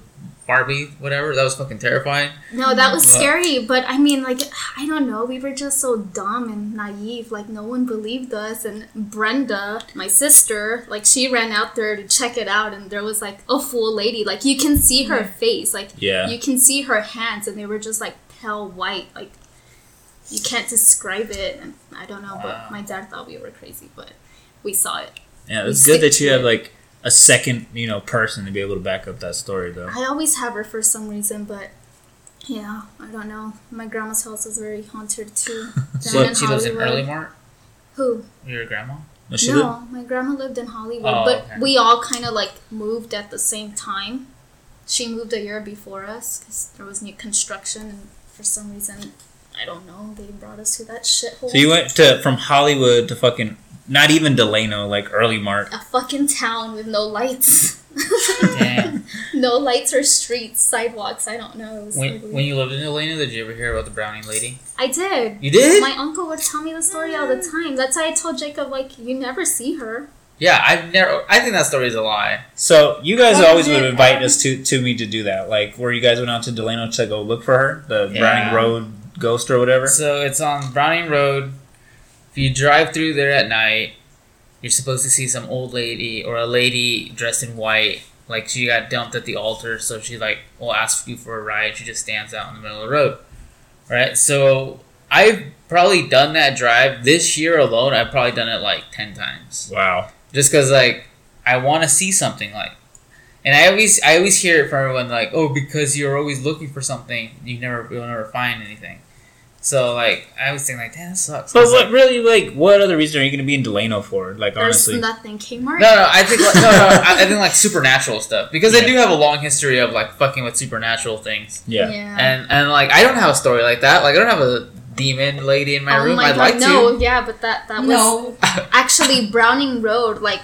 Barbie, whatever, that was fucking terrifying. No, that was Well- scary, but I mean, like, I don't know. We were just so dumb and naive. Like, no one believed us. And Brenda, my sister, like, she ran out there to check it out, and there was, like, a full lady. Like, you can see her face. Like, Yeah. you can see her hands, and they were just, like, pale white. Like, you can't describe it. And I don't know, Wow. but my dad thought we were crazy, but we saw it. Yeah, We it's good that you to have it. like a second, you know, person to be able to back up that story, though. I always have her for some reason, but. Yeah, I don't know. My grandma's house is very haunted too. [laughs] So she lives in Earlimart. Who? Your grandma. Was she no, my grandma lived in Hollywood, Oh, but okay. we all kind of like moved at the same time. She moved a year before us because there was new construction, and for some reason, I don't know, they brought us to that shithole. So you went to from Hollywood to fucking not even Delano, like Earlimart. a fucking town with no lights. [laughs] Damn. no lights or streets, sidewalks. I don't know. When, ugly. when you lived in Delano, did you ever hear about the Browning lady? I did. You did? My uncle would tell me the story all the time. That's why I told Jacob, like, you never see her. Yeah, I've never. I think that story is a lie. So you guys Oh, always would yeah. invite us to to me to do that, like where you guys went out to Delano to go look for her, the Yeah. Browning Road ghost or whatever. So it's on Browning Road. You drive through there at night, you're supposed to see some old lady or a lady dressed in white. Like she got dumped at the altar, so she like will ask you for a ride. She just stands out in the middle of the road, right? So I've probably done that drive this year alone. I've probably done it like ten times. Wow. just because like I want to see something like, and I always I always hear it from everyone like, oh, because you're always looking for something, you never you'll never find anything. So like I always think like, damn, that sucks. But what like- really like what other reason are you going to be in Delano for? Like There's honestly, nothing. Kmart? no, no, I think like, no, no, I, I think like supernatural stuff because Yeah. they do have a long history of like fucking with supernatural things, yeah. and and like I don't have a story like that. Like I don't have a demon lady in my oh room. my I'd god, like no, to. yeah, but that that was No. [laughs] actually Browning Road. Like,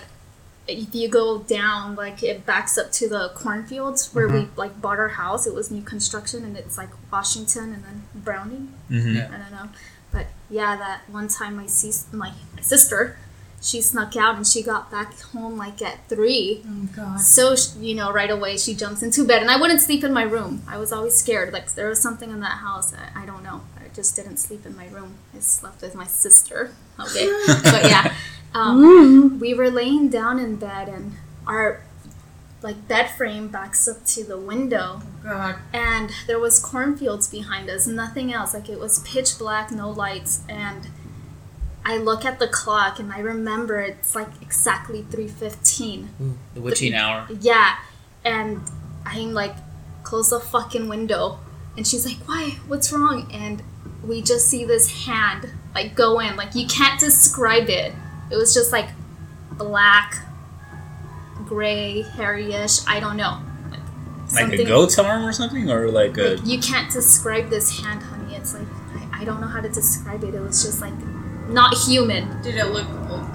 if you go down, like it backs up to the cornfields where we Mm-hmm. like bought our house. It was new construction, and it's like Washington and then Browning. hmm Yeah. I don't know, but yeah, that one time my sis my, my sister, she snuck out and she got back home like at three. Oh god. So sh- you know, right away she jumps into bed, and I wouldn't sleep in my room. I was always scared. Like there was something in that house. I, I don't know. I just didn't sleep in my room. I slept with my sister. Okay, [laughs] but yeah, um, we were laying down in bed, and our like bed frame backs up to the window, God. and there was cornfields behind us. Nothing else. Like it was pitch black, no lights, and. I look at the clock and I remember it's like exactly 3:15. Ooh, the witching hour. Yeah, and I'm like, close the fucking window. And she's like, why? What's wrong? And we just see this hand like go in. Like, you can't describe it. It was just like black, gray, hairy-ish. I don't know. Like, Like a goat's arm or something, or like a like, you can't describe this hand, honey. It's like, I, I don't know how to describe it. It was just like not human. Did it look?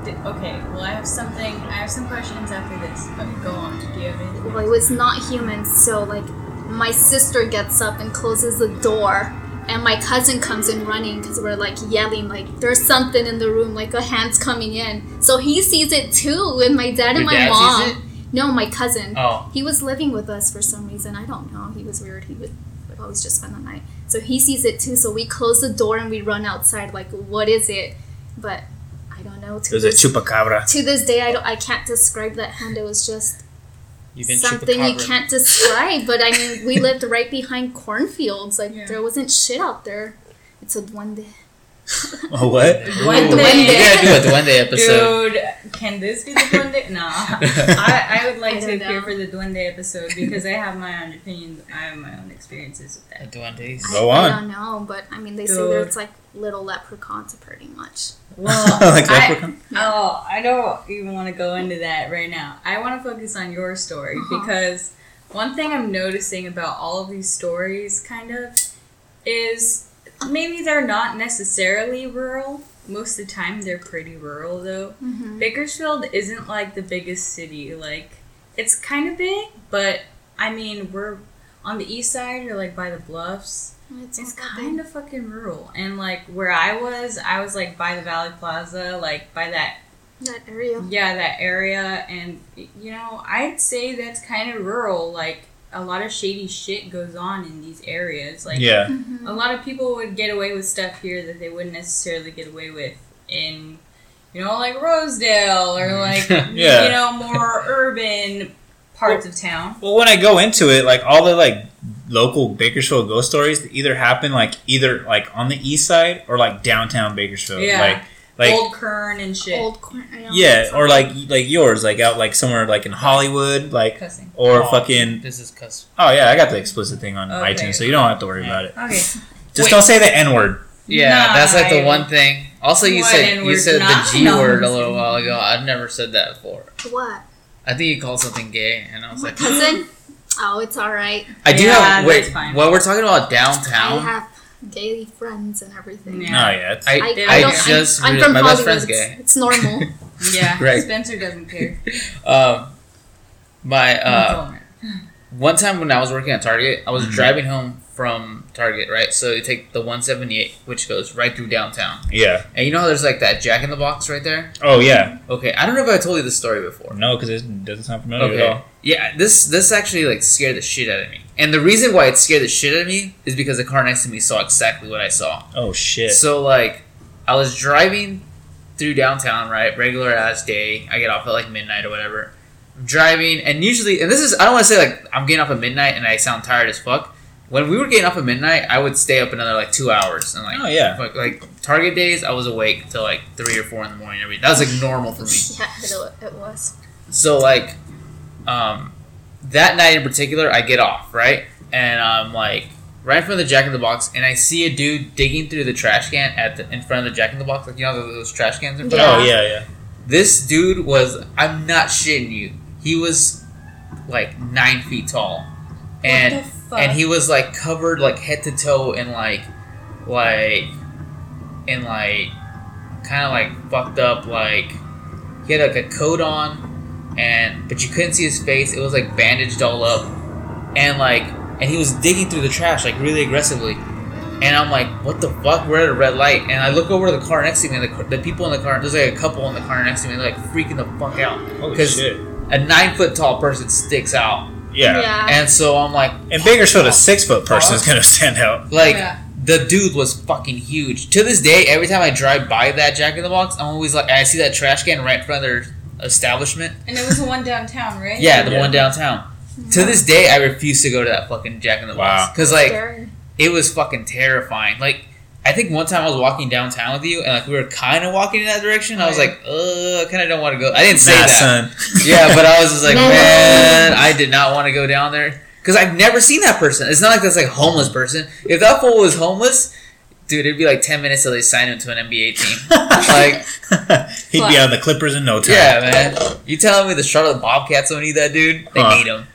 Okay. Well, I have something. I have some questions after this. But go on. Do you have anything? well, it was not human. So like, my sister gets up and closes the door, and my cousin comes in running because we're like yelling like there's something in the room, like a hand's coming in. So he sees it too, and my dad and Your my dad mom. sees it? No, my cousin. Oh, He was living with us for some reason. I don't know. He was weird. He would, always just spend the night. So he sees it too. So we close the door and we run outside. Like, what is it? But I don't know. it To was a chupacabra. to this day, I, don't, I can't describe that hand. It was just you've been something you can't describe. But I mean, we [laughs] lived right behind cornfields. Like Yeah. there wasn't shit out there. It's a duende. [laughs] Oh, what? Duende. We gotta do a Duende [laughs] episode. Dude, can this be the Duende? No. [laughs] I, I would like I to don't appear know. for the Duende episode because I have my own opinions. I have my own experiences with A that. Duendes. Go I, on. I don't know, but I mean, they say Dude. there's like little leprechauns, pretty much. Well, like I, leprechaun? oh, I don't even want to go into that right now. I want to focus on your story Uh-huh. because one thing I'm noticing about all of these stories, kind of, is maybe they're not necessarily rural. Most of the time, they're pretty rural, though. Mm-hmm. Bakersfield isn't like the biggest city. Like, it's kind of big, but I mean, we're on the east side or like by the bluffs. It's, It's kind of fucking rural. And like where I was, I was like by the Valley Plaza, like by that that area. yeah, that area and you know, I'd say that's kind of rural. Like a lot of shady shit goes on in these areas. Like Yeah. Mm-hmm. a lot of people would get away with stuff here that they wouldn't necessarily get away with in you know, like Rosedale or like [laughs] Yeah. you know, more urban parts of town. Well, when I go into it, like all the like local Bakersfield ghost stories either happen like either like on the east side or like downtown Bakersfield. Yeah. Like like Old Kern and shit. Old corn. Yeah, or like like yours, like out like somewhere like in Hollywood, like cussing. or Oh, fucking This is cuss. oh yeah, I got the explicit thing on Okay. iTunes, so you don't have to worry about it. Okay. [laughs] Just Wait. don't say the N word. Yeah, Nah, that's like the I- one thing. Also, you What said you N-word? said the G no, word a I'm little while ago. I've never said that before. What? I think you called something gay, and I was like, Cousin? [gasps] oh, it's all right. I do Yeah, have. Wait, while we're talking about I downtown, have gay friends and everything. Yeah. Oh yeah, I, I, I, I, don't. just I'm, I'm from my Hollywood. best friend's It's, gay. it's normal. [laughs] Yeah. Right. Spencer doesn't care. [laughs] Um, my uh, tell him. One time when I was working at Target, I was Mhm. driving home from Target, right? So you take the 178, which goes right through downtown, yeah. and you know how there's like that Jack in the Box right there. Oh yeah. Okay, I don't know if I told you this story before. No, because it doesn't sound familiar at all. Yeah, this this actually like scared the shit out of me. And the reason why it scared the shit out of me is because the car next to me saw exactly what I saw. Oh shit. So like I was driving through downtown, right? Regular ass day. I get off at like midnight or whatever. I'm driving and usually and this is I don't want to say like I'm getting off at midnight and I sound tired as fuck. When we were getting up at midnight, I would stay up another like two hours and like Oh yeah. like, like Target days, I was awake till like three or four in the morning. Every that was like normal for me. [laughs] yeah, it, it was. So like, um, that night in particular, I get off right, and I'm like right in front of the Jack in the Box, and I see a dude digging through the trash can at the in front of the Jack in the Box, like you know those trash cans. In front Yeah. Oh yeah, yeah. This dude was I'm not shitting you. He was like nine feet tall, and what the fuck? and he was like covered like head to toe in like like in like kind of like fucked up like he had like a coat on and but you couldn't see his face. It was like bandaged all up. And like and he was digging through the trash like really aggressively. And I'm like what the fuck? We're at a red light. And I look over to the car next to me and the, car- the people in the car there's like a couple in the car next to me they're like freaking the fuck out. Holy because shit. A nine foot tall person sticks out Yeah. Yeah. and so I'm like In Bakersfield, a six foot person is gonna stand out. like Yeah. the dude was fucking huge. To this day, every time I drive by that Jack in the Box, I'm always like, I see that trash can right in front of their establishment. and it was the one downtown, right? Yeah, the Yeah. one downtown. To this day, I refuse to go to that fucking Jack in the Box because like Scary. it was fucking terrifying. Like. I think one time I was walking downtown with you, and like we were kind of walking in that direction. I was like, "Uh, I kind of don't want to go." I didn't say Nah, that. son. [laughs] Yeah, but I was just like, No. man, I did not want to go down there because I've never seen that person. It's not like that's like homeless person. If that fool was homeless, dude, it'd be like ten minutes till they sign him to an NBA team. [laughs] like, [laughs] He'd be on the Clippers in no time. yeah, man. You telling me the Charlotte Bobcats don't need that dude? They Huh. need him.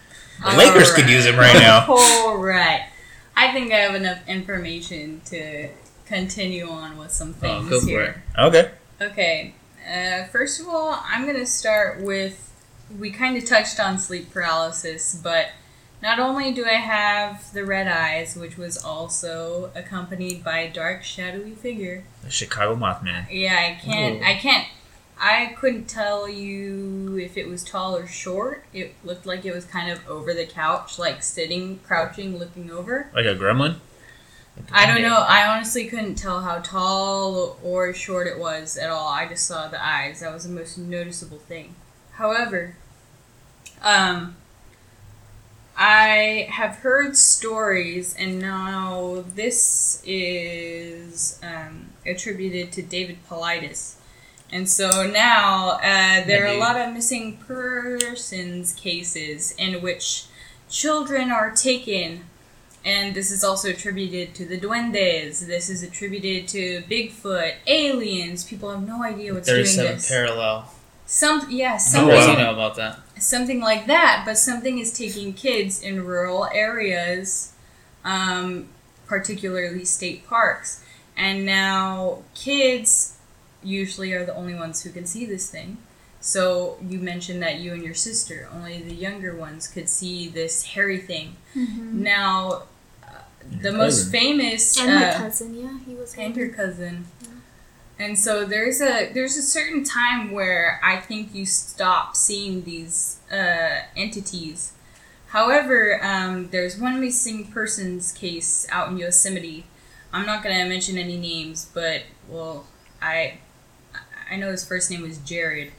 The Lakers could use him right now. All right. I think I have enough information to continue on with some Oh, things go for here. Okay. Okay. Uh, first of all, I'm going to start with we kind of touched on sleep paralysis, but not only do I have the red eyes, which was also accompanied by a dark, shadowy figure. The Chicago Mothman. Yeah, I can't. Ooh. I can't. I couldn't tell you if it was tall or short. It looked like it was kind of over the couch, like sitting, crouching, looking over. Like a gremlin? I don't know. I honestly couldn't tell how tall or short it was at all. I just saw the eyes. That was the most noticeable thing. However, um, I have heard stories, and now this is um, attributed to David Paulides. And so now uh, there are a lot of missing persons cases in which children are taken. And this is also attributed to the duendes. This is attributed to Bigfoot, aliens. People have no idea what's doing this. 37 parallel. Some, yeah, something, does wow. he know about that? something like that. But something is taking kids in rural areas, um, particularly state parks, and now kids usually are the only ones who can see this thing. So you mentioned that you and your sister, only the younger ones, could see this hairy thing. Now, the most cousin. famous And my uh, cousin, yeah, he was and your cousin. And so there's a there's a certain time where I think you stop seeing these uh, entities. However, um, there's one missing persons case out in Yosemite. I'm not gonna mention any names, but well, I I know his first name was Jared,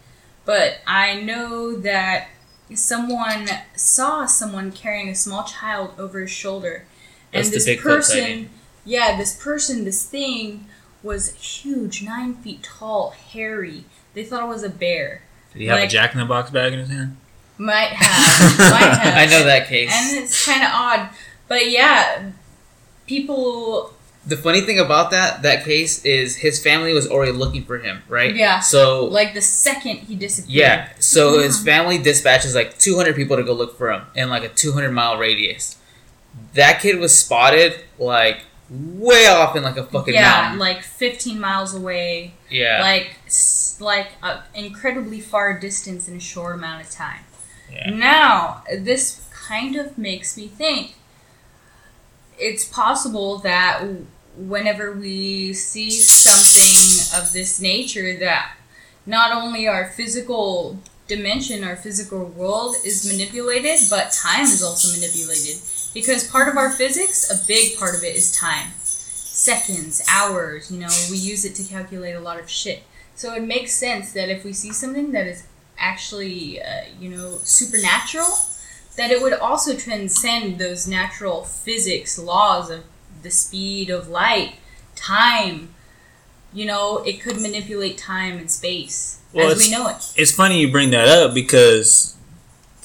but I know that someone saw someone carrying a small child over his shoulder, That's and the this person, yeah, this person, this thing was huge, nine feet tall, hairy. They thought it was a bear. Did he have Like- a Jack in the Box bag in his hand? Might [laughs] have, might have. I know that case. and it's kind of odd, but yeah, people. The funny thing about that that case is his family was already looking for him, right? Yeah. So Like the second he disappeared. yeah, so his [laughs] family dispatches like 200 people to go look for him in like a 200 mile radius. That kid was spotted like way off in like a fucking yeah, mountain. like 15 miles away, yeah, like like an incredibly far distance in a short amount of time. Yeah. Now, this kind of makes me think it's possible that whenever we see something of this nature, that not only our physical dimension, our physical world is manipulated, but time is also manipulated. Because part of our physics, a big part of it is time. Seconds, hours, you know, we use it to calculate a lot of shit. So it makes sense that if we see something that is actually, uh, you know, supernatural, that it would also transcend those natural physics laws of the speed of light, time. You know, it could manipulate time and space Well, as we know it. It's funny you bring that up because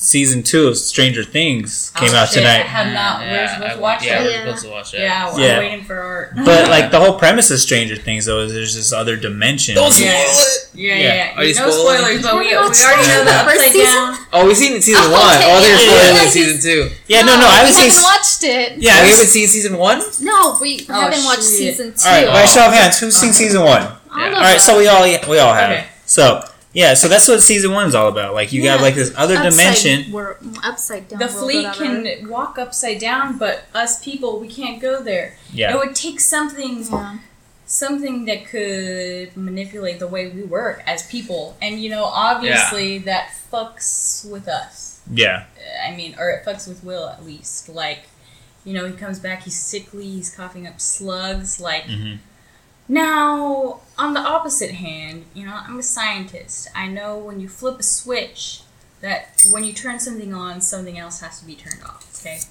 season two of Stranger Things oh, came Oh, out shit, I tonight. have not. We're supposed I to watch yeah, that. we're Yeah. supposed to watch that. Yeah, I'm waiting for art. But like [laughs] the whole premise of Stranger Things though is there's this other dimension. Don't Yeah. spoil it. Yeah, Yeah. yeah. Are you no spoiling? spoilers, but we, we already know the the first upside season? down. Oh, we've seen season Oh, one. okay, Oh, they're yeah. spoiling Yeah. season two. Yeah, no, no, I haven't seen. haven't watched it. Yeah, Oh, I you was- haven't seen season one? No, we Oh, haven't watched season two. All right, by Oh. show of hands, who's seen uh-huh. season one? All Yeah. of All right, so we all we all have. Okay. So yeah, so that's what season one is all about. Like you got like this other Upside dimension. wor- upside down. The fleet whatever. can walk upside down, but us people, we can't go there. Yeah, it would take something Yeah. something that could manipulate the way we work as people. And you know, obviously that fucks with us. yeah, I mean, or it fucks with Will at least. Like, you know, he comes back, he's sickly, he's coughing up slugs. Like, Mhm. Now on the opposite hand, you know, I'm a scientist. I know when you flip a switch, that when you turn something on, something else has to be turned off. Okay,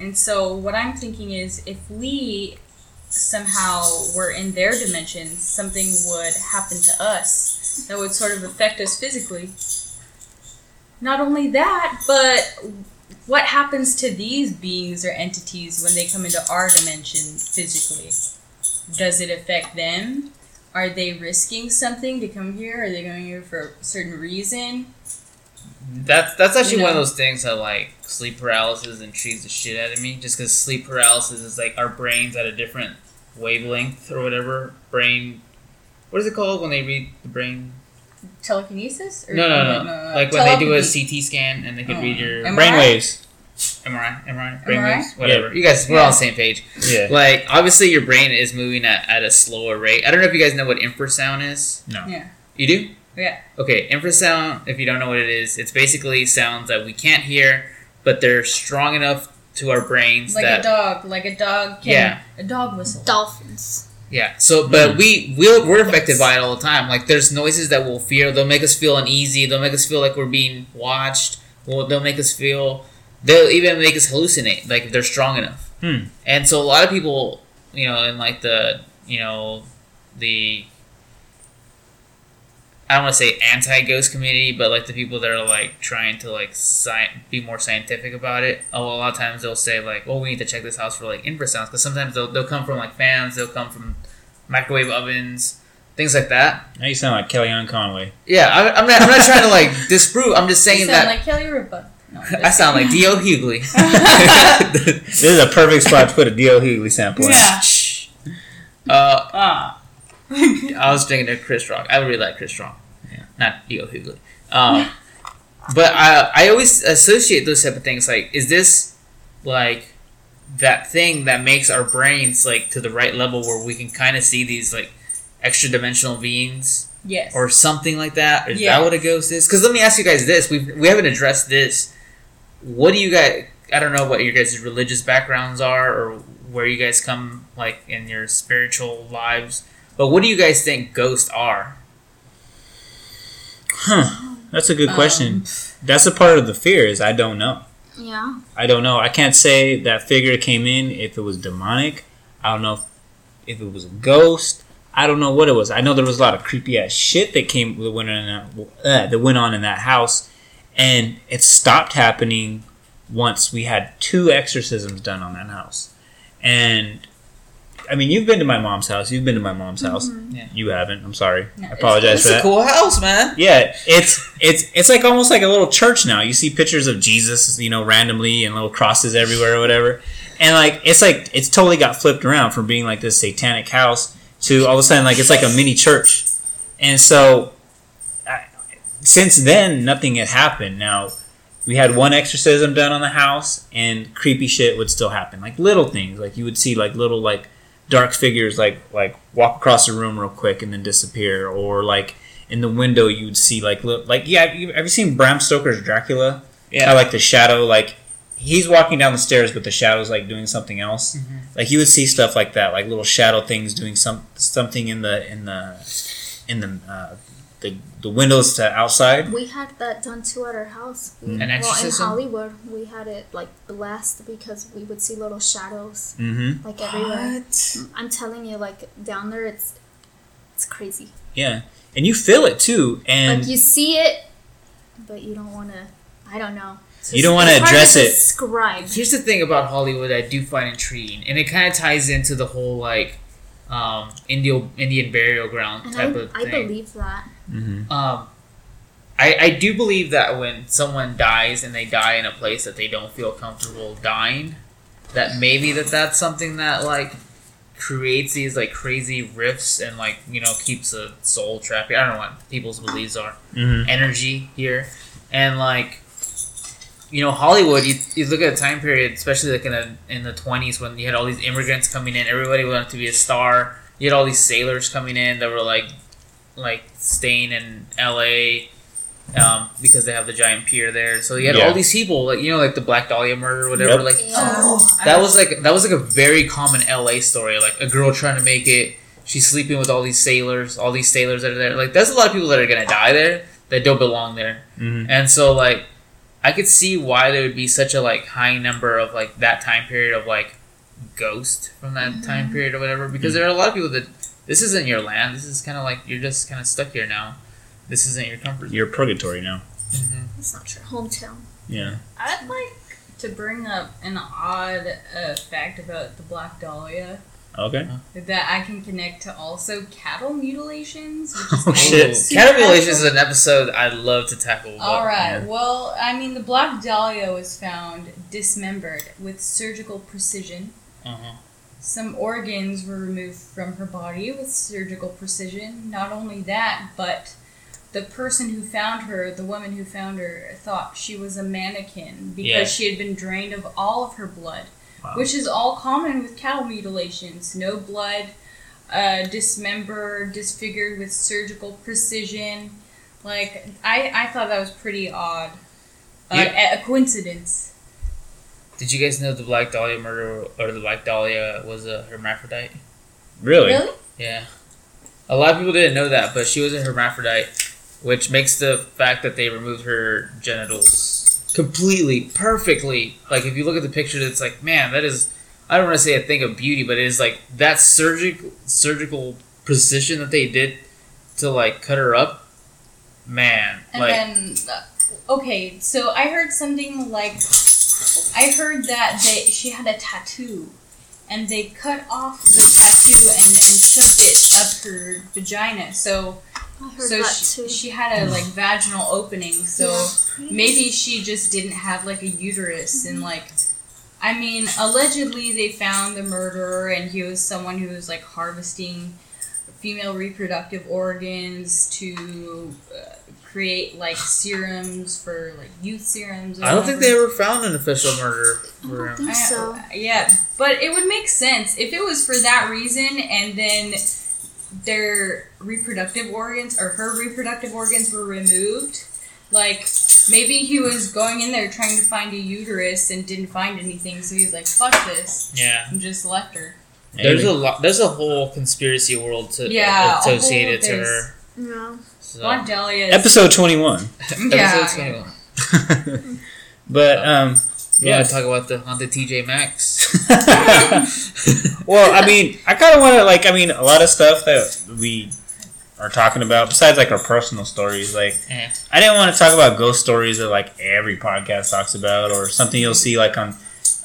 and so what I'm thinking is, if we somehow were in their dimension, something would happen to us that would sort of affect us physically. Not only that, but what happens to these beings or entities when they come into our dimension physically? Does it affect them? Are they risking something to come here? Are they going here for a certain reason? That's that's actually You one of those things that like sleep paralysis intrigues the shit out of me. Just because sleep paralysis is like our brains at a different wavelength or whatever. Brain, what is it called when they read the brain? Telekinesis? Or- No, no, no. Like when they do a. CT scan and they can Oh. read your Am- brainwaves. MRI, MRI, MRI? brainwaves, whatever. You guys, we're Yeah. on the same page. Yeah, Like obviously your brain is moving at, at a slower rate. I don't know if you guys know what infrasound is. no. Yeah. You do? Yeah. Okay, infrasound, if you don't know what it is, it's basically sounds that we can't hear, but they're strong enough to our brains Like that a dog. Like a dog can. Yeah. A dog whistle. Dolphins. Yeah. So, but Mhm. we we'll, we're affected by it all the time. Like, there's noises that we'll fear. They'll make us feel uneasy. They'll make us feel like we're being watched. Well, they'll make us feel. They'll even make us hallucinate. Like if they're strong enough. Hmm. And so a lot of people, you know, in like the you know, the I don't want to say anti-ghost community, but like the people that are like trying to like sci- be more scientific about it. A lot of times they'll say like, "Oh, we need to check this house for like infrasounds," because sometimes they'll they'll come from like fans, they'll come from microwave ovens, things like that. Now you sound like Kellyanne Conway. Yeah, I, I'm not I'm not trying to like [laughs] disprove. I'm just saying You saying sound that like Kelly Ripa. No, I'm I just sound like kidding. D.L. Hughley. [laughs] This is a perfect spot to put a D.L. Hughley sample in. Yeah. uh, Ah. I was thinking of Chris Rock. I really like Chris Rock. Yeah. Not D.L. Hughley. Um, but I, I always associate those type of things. Like, is this like that thing that makes our brains like to the right level where we can kind of see these like extra dimensional beings yes. or something like that? Is Yeah. that what a ghost is? Because let me ask you guys this: we we haven't addressed this. What do you guys? I don't know what your guys' religious backgrounds are or where you guys come like in your spiritual lives, but what do you guys think ghosts are? Huh. That's a good question. Um, That's a part of the fear is I don't know. Yeah. I don't know. I can't say that figure came in if it was demonic. I don't know if, if it was a ghost. I don't know what it was. I know there was a lot of creepy ass shit that came that went on in that, uh, that went on in that house, and it stopped happening once we had two exorcisms done on that house. And I mean, you've been to my mom's house. You've been to my mom's mm-hmm. house. Yeah. You haven't. I'm sorry. No, I apologize It's for a cool house, man. Yeah, it's it's it's like almost like a little church now. You see pictures of Jesus, you know, randomly and little crosses everywhere or whatever. And like it's like it's totally got flipped around from being like this satanic house to all of a sudden like it's like a mini church. And so I, since then nothing had happened. Now we had one exorcism done on the house and creepy shit would still happen. Like little things, like you would see like little like dark figures like like walk across the room real quick and then disappear or like in the window you would see like li- like yeah have you, have you seen Bram Stoker's Dracula Yeah. how like the shadow like he's walking down the stairs but the shadow's like doing something else like you would see stuff like that like little shadow things doing some something in the in the in the uh, the, the windows to outside We had that done too at our house. We, An well, in? Hollywood, we had it like blessed because we would see little shadows mm-hmm like everywhere. I'm telling you, like down there, it's it's crazy. yeah and you feel it too and like you see it, but you don't want to. I don't know. It's You don't wanna address to it. Describe. Here's the thing about Hollywood I do find intriguing, and it kind of ties into the whole like um, Indian Indian burial ground And type I, of thing. I believe that. Mm-hmm. Um, I, I do believe that when someone dies and they die in a place that they don't feel comfortable dying, that maybe that that's something that like creates these like crazy rifts and like you know keeps a soul trapped. I don't know what people's beliefs are. Mm-hmm. Energy here, and like you know Hollywood. You, you look at a time period, especially like in the in the twenties when you had all these immigrants coming in. Everybody wanted to be a star. You had all these sailors coming in that were like like staying in L.A. Um, because they have the giant pier there. So you had Yeah. all these people, like you know, like the Black Dahlia murder, or whatever. Yep. Like Yeah. that was like that was like a very common LA story. Like a girl trying to make it. She's sleeping with all these sailors, all these sailors that are there. Like there's a lot of people that are gonna die there that don't belong there. Mm-hmm. And so like I could see why there would be such a like high number of like that time period of like ghost from that time period or whatever. Because there are a lot of people that this isn't your land. This is kind of like you're just kind of stuck here now. This isn't your comfort. you're purgatory now hmm It's not your hometown. yeah I'd like to bring up an odd uh, fact about the Black Dahlia okay that I can connect to also cattle mutilations. Which is Oh, shit. Cattle mutilations is an episode I'd love to tackle. but- All right. yeah. Well, I mean, the Black Dahlia was found dismembered with surgical precision. Uh-huh. Some organs were removed from her body with surgical precision. Not only that, but the person who found her, the woman who found her, thought she was a mannequin because Yeah. she had been drained of all of her blood, Wow. which is all common with cattle mutilations. No blood, uh, dismembered, disfigured with surgical precision. Like I, I thought that was pretty odd. Uh, Yeah. a- a coincidence. Did you guys know the Black Dahlia murder or the Black Dahlia was a hermaphrodite? really, Really? Yeah. A lot of people didn't know that, but she was a hermaphrodite, which makes the fact that they removed her genitals completely, perfectly. Like, if you look at the picture, it's like, man, that is. I don't want to say a thing of beauty, but it is like that surgical surgical precision that they did to like cut her up, man, And like then, uh, okay, so I heard something like, I heard that they she had a tattoo, and they cut off the tattoo and, and shoved it up her vagina. So I heard so that she, too. she had a like vaginal opening. So Yeah. maybe she just didn't have like a uterus and like. I mean, allegedly they found the murderer, and he was someone who was like harvesting female reproductive organs to uh, create like serums for like youth serums. or I don't think they ever found an official murderer I for don't him. think I- so. Yeah, but it would make sense if it was for that reason, and then their reproductive organs or her reproductive organs were removed. Like maybe he was going in there trying to find a uterus and didn't find anything, so he's like, "Fuck this," Yeah, and just left her. there's a lot. There's a whole conspiracy world to Yeah, a associated to her. Yeah. So. Black Dahlia. is- Episode 21. [laughs] Yeah. Episode 21. [laughs] but, um, You want talk about the haunted TJ Maxx? [laughs] well, I mean, I kind of want to, like, I mean, a lot of stuff that we are talking about, besides, like, our personal stories, like, Eh. I didn't want to talk about ghost stories that, like, every podcast talks about, or something you'll see, like, on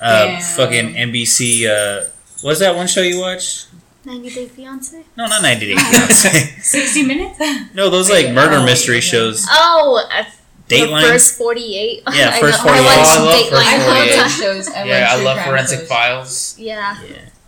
uh, Damn. fucking NBC. Uh, what's that one show you watch? 90 Day Fiance? No, not 90 Day [laughs] Fiancé. Sixty minutes. [laughs] no, those, like, murder Oh, mystery yeah. shows. Oh, uh, the Dateline. first 48. [laughs] Yeah, first know- I 48. Oh, I love Dateline first I all the 48. time. love shows. I yeah, I love Forensic shows. Files. Yeah.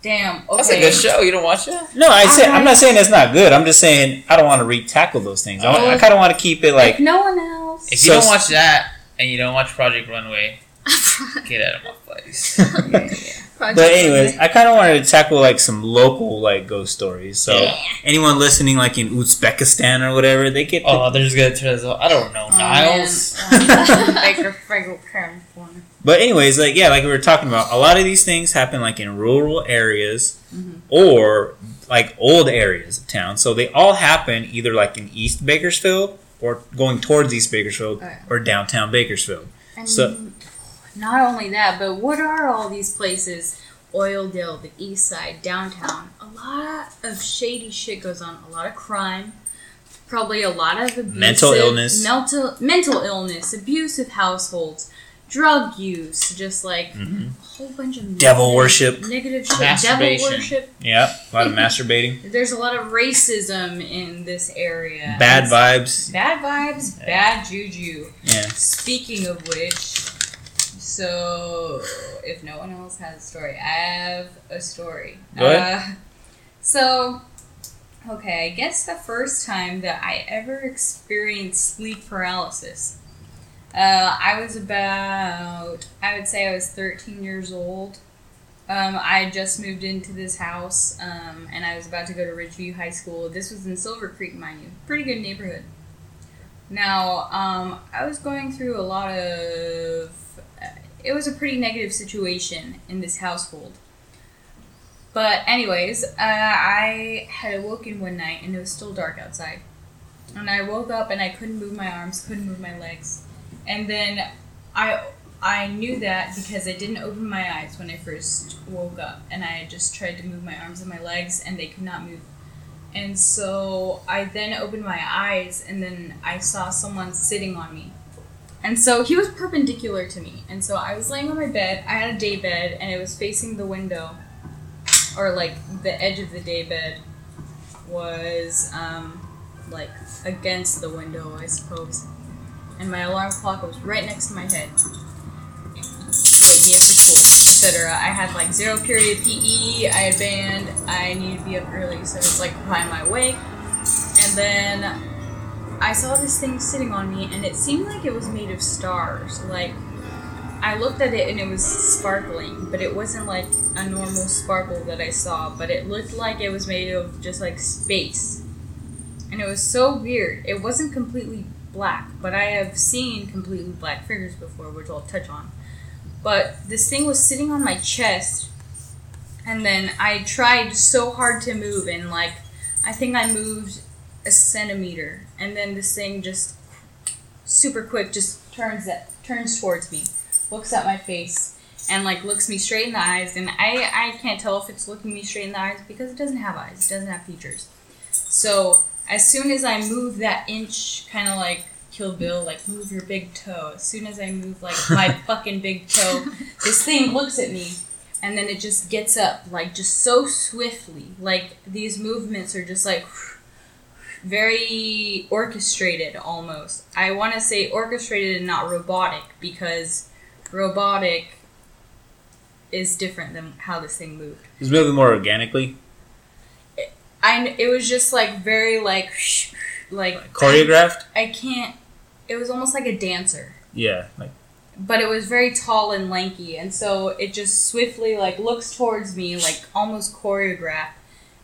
Damn. Okay. That's a good show. You don't watch it? No, I say I'm not saying it's not good. I'm just saying I don't want to re-tackle those things. I, Oh. I kind of want to keep it like Like no one else. If you So- don't watch that and you don't watch Project Runway, [laughs] get out of my face. [laughs] Project But anyways, I kind of wanted to tackle like some local like ghost stories. So Yeah. anyone listening like in Uzbekistan or whatever, they get. oh, they're just gonna turn us off. I don't know. Oh, Niles. man. Baker Fraggle California. But anyways, like yeah, like we were talking about, a lot of these things happen like in rural areas Mhm. or like old areas of town. So they all happen either like in East Bakersfield or going towards East Bakersfield Okay. or downtown Bakersfield. And So- not only that, but what are all these places? Oildale, the East Side, downtown. A lot of shady shit goes on. A lot of crime. Probably a lot of abusive, Mental illness. mental mental illness, abusive households, drug use, just like Mhm. a whole bunch of Devil negative- worship. negative shit, devil worship. Yeah, a lot of [laughs] masturbating, There's a lot of racism in this area. bad vibes. Bad vibes, bad juju. Yeah. Speaking of which, so if no one else has a story, I have a story. Go ahead. Uh, so, okay, I guess the first time that I ever experienced sleep paralysis, uh, I was about, I would say I was 13 years old. Um, I had just moved into this house, um, and I was about to go to Ridgeview High School. This was in Silver Creek, mind you. Pretty good neighborhood. Now, um, I was going through a lot of. It was a pretty negative situation in this household. But, anyways, uh, I had awoken one night and it was still dark outside. And I woke up and I couldn't move my arms, couldn't move my legs. And then I I knew that because I didn't open my eyes when I first woke up, and I just tried to move my arms and my legs, and they could not move. And so I then opened my eyes, and then I saw someone sitting on me. And so he was perpendicular to me, and so I was laying on my bed. I had a day bed, and it was facing the window, or like the edge of the day bed was um, like against the window, I suppose. And my alarm clock was right next to my head to wake me up for school, etc. I had like zero period PE, I had band, I needed to be up early, so I was like behind my way. And then I saw this thing sitting on me, and it seemed like it was made of stars. Like, I looked at it and it was sparkling, but it wasn't like a normal sparkle that I saw, but it looked like it was made of just like space. And it was so weird. It wasn't completely black, but I have seen completely black figures before, which I'll touch on. But this thing was sitting on my chest, and then I tried so hard to move, and like, I think I moved a centimeter, and then this thing just super quick just turns that turns towards me, looks at my face, and like looks me straight in the eyes, and I I can't tell if it's looking me straight in the eyes because it doesn't have eyes, it doesn't have features. So as soon as I move that inch, kind of like Kill Bill, like move your big toe. As soon as I move like [laughs] my fucking big toe, this thing looks at me, and then it just gets up like just so swiftly. Like these movements are just like very orchestrated almost. I want to say orchestrated and not robotic because robotic is different than how this thing moved. It's moving more organically, I it was just like very like like choreographed. I can't. It was almost like a dancer, Yeah, like but it was very tall and lanky, and so it just swiftly like looks towards me, like almost choreographed,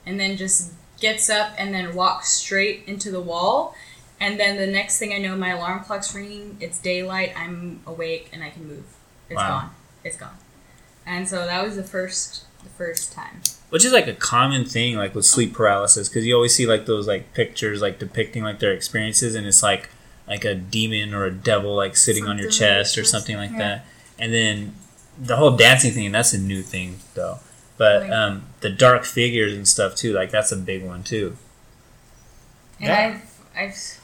and then just gets up and then walks straight into the wall. And then the next thing I know, my alarm clock's ringing. It's daylight. I'm awake and I can move. It's Wow. gone. It's gone. And so that was the first, the first time. which is like a common thing like with sleep paralysis because you always see like those like pictures like depicting like their experiences and it's like like a demon or a devil like sitting on your chest or something like Yeah. that and then the whole dancing thing that's a new thing though but Like- um the dark figures and stuff too like that's a big one too And Yeah. I've, I've,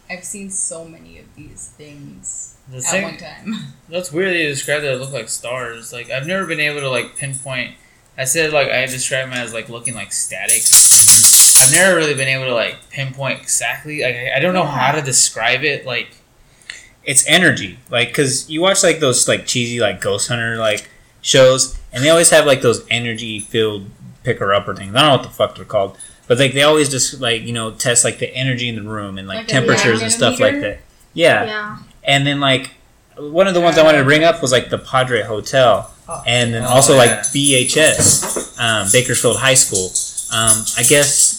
[laughs] I've seen so many of these things The at thing- one time. [laughs] That's weird that you described that it look like stars. Like I've never been able to like pinpoint. I said like I described them as like looking like static. I've never really been able to like pinpoint exactly. Like I, I don't know how to describe it. Like it's energy like because you watch like those like cheesy like ghost hunter like shows and they always have like those energy filled picker upper things i don't know what the fuck they're called but like they always just like you know test like the energy in the room and like, Like temperatures and stuff like that yeah. Yeah. and then like one of the ones i wanted to bring up was like the padre hotel and then Oh, also yeah. like bhs um, bakersfield high school um, i guess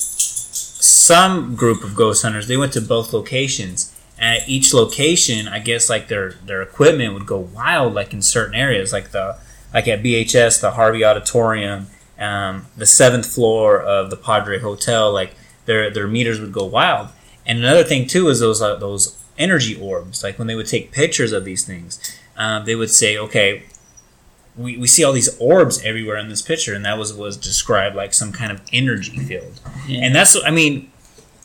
some group of ghost hunters they went to both locations at each location i guess like their their equipment would go wild like in certain areas like the like at bhs the harvey auditorium um, the seventh floor of the padre hotel like their their meters would go wild. And another thing too is those uh, those energy orbs like when they would take pictures of these things um, they would say okay we, we see all these orbs everywhere in this picture and that was was described like some kind of energy field. Yeah. and that's i mean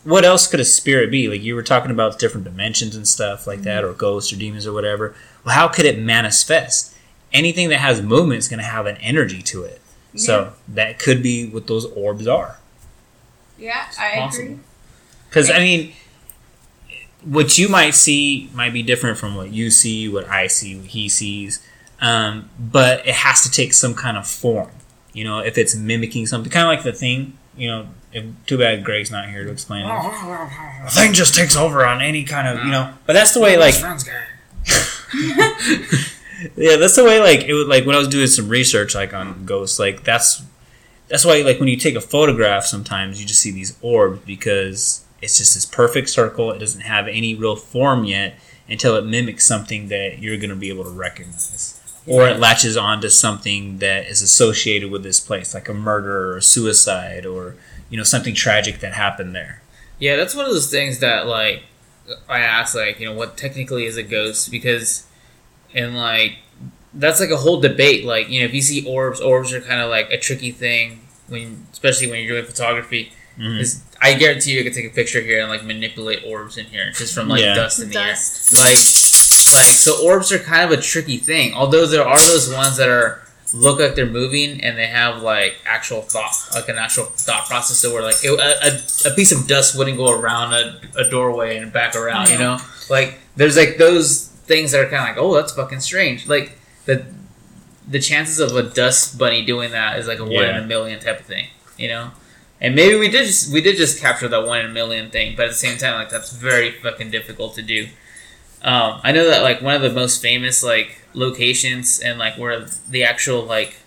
what else could a spirit be? Like you were talking about different dimensions and stuff like that or ghosts or demons or whatever. Well how could it manifest anything that has movement is going to have an energy to it so that could be what those orbs are Yeah, I Possible. agree. because i mean what you might see might be different from what you see what i see what he sees um, but it has to take some kind of form you know if it's mimicking something kind of like the thing you know if, too bad greg's not here to explain it the thing just takes over on any kind of you know but that's the way like. [laughs] [laughs] yeah that's the way like it would like when i was doing some research like on ghosts like that's that's why like when you take a photograph sometimes you just see these orbs because it's just this perfect circle. It doesn't have any real form yet until it mimics something that you're going to be able to recognize. Or it latches onto something that is associated with this place like a murder or a suicide or you know something tragic that happened there. Yeah, that's one of those things that like I asked like, you know, what technically is a ghost? Because and like that's like a whole debate. Like, you know, if you see orbs, orbs are kind of like a tricky thing when especially when you're doing photography. Mhm. 'Cause I guarantee you, I could take a picture here and like manipulate orbs in here just from like Yeah. dust in the air. Like, like so orbs are kind of a tricky thing. Although there are those ones that are look like they're moving and they have like actual thought, like an actual thought process. So where like it, a, a, a piece of dust wouldn't go around a, a doorway and back around. You know, like there's like those things that are kind of like, oh, that's fucking strange. Like the the chances of a dust bunny doing that is like a one in a million type of thing. You know. And maybe we did just we did just capture that one in a million thing, but at the same time, like that's very fucking difficult to do. Um, I know that like one of the most famous like locations and like where the actual like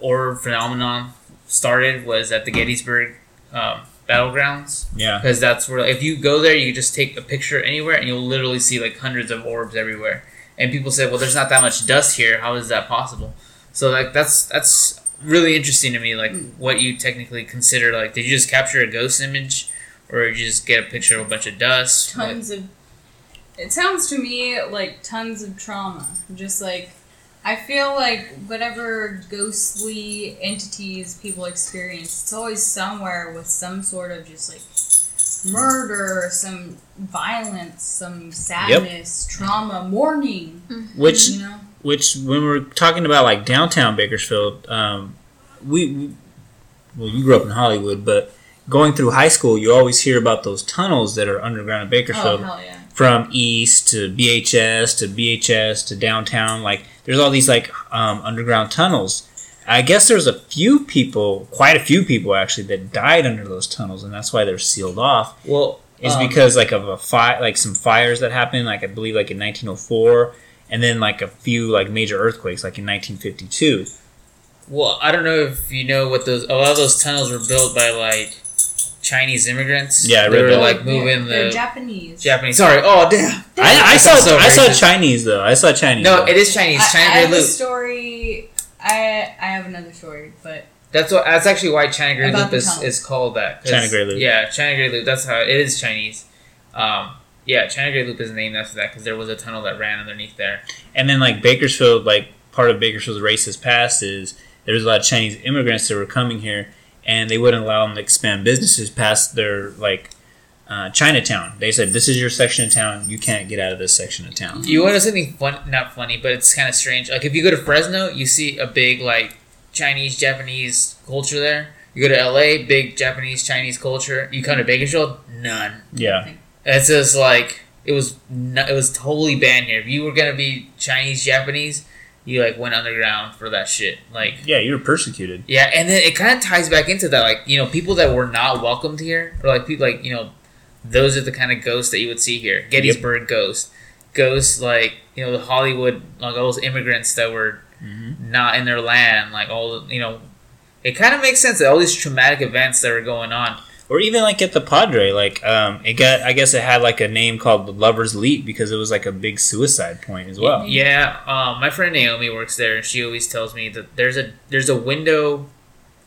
orb phenomenon started was at the Gettysburg um, battlegrounds yeah because that's where if you go there, you just take a picture anywhere and you'll literally see like hundreds of orbs everywhere. And people say, well, there's not that much dust here. How is that possible? So like that's that's really interesting to me. Like what you technically consider like did you just capture a ghost image or did you just get a picture of a bunch of dust? Like- Tons of. It sounds to me like tons of trauma. Just like. I feel like whatever ghostly entities people experience, it's always somewhere with some sort of just like murder, some violence, some sadness, trauma, mourning. Which You know, which when we're talking about like downtown Bakersfield, um, we, we well you grew up in Hollywood, but going through high school, you always hear about those tunnels that are underground in oh Bakersfield. hell yeah. From east to BHS to BHS to downtown. Like there's all these like um, underground tunnels. I guess there's a few people, quite a few people actually, that died under those tunnels, and that's why they're sealed off. Well, Is um, because like of a fire, like some fires that happened, like I believe like in 1904, and then like a few like major earthquakes, like in 1952. Well, I don't know if you know what those. A lot of those tunnels were built by like Chinese immigrants. Yeah, I they read were that. like moving They're, they're the Japanese. Japanese. Sorry. Oh damn. I, I saw so I saw. Chinese though. I saw Chinese. No, though. it is Chinese. I, China I Great have a Loop. story. I I have another story, but That's what. That's actually why China Grade Loop is, is called that. China Grade Loop. Yeah, China Grade Loop. That's how it is Chinese. Um, yeah, China Grade Loop is named after that because there was a tunnel that ran underneath there. And then like Bakersfield, like part of Bakersfield's racist past is there was a lot of Chinese immigrants that were coming here, and they wouldn't allow them to expand businesses past their like uh, Chinatown. They said this is your section of town. You can't get out of this section of town. You want to something fun? Not funny, but it's kind of strange. Like if you go to Fresno, you see a big like Chinese Japanese culture there. You go to LA, big Japanese Chinese culture. You come to Bakersfield, none. Yeah, It's just like it was. It was totally banned here. If you were gonna be Chinese Japanese, you like went underground for that shit. Like yeah, you were persecuted. yeah, and then it kind of ties back into that. Like you know, people that were not welcomed here, or like people like you know, those are the kind of ghosts that you would see here. Gettysburg ghosts, ghosts like you know the Hollywood like all those immigrants that were Mhm. not in their land. Like all you know, it kind of makes sense that all these traumatic events that were going on. Or even like at the Padre, like um, it got. I guess it had like a name called the Lovers Leap because it was like a big suicide point as well. Yeah, um, my friend Naomi works there, and she always tells me that there's a there's a window.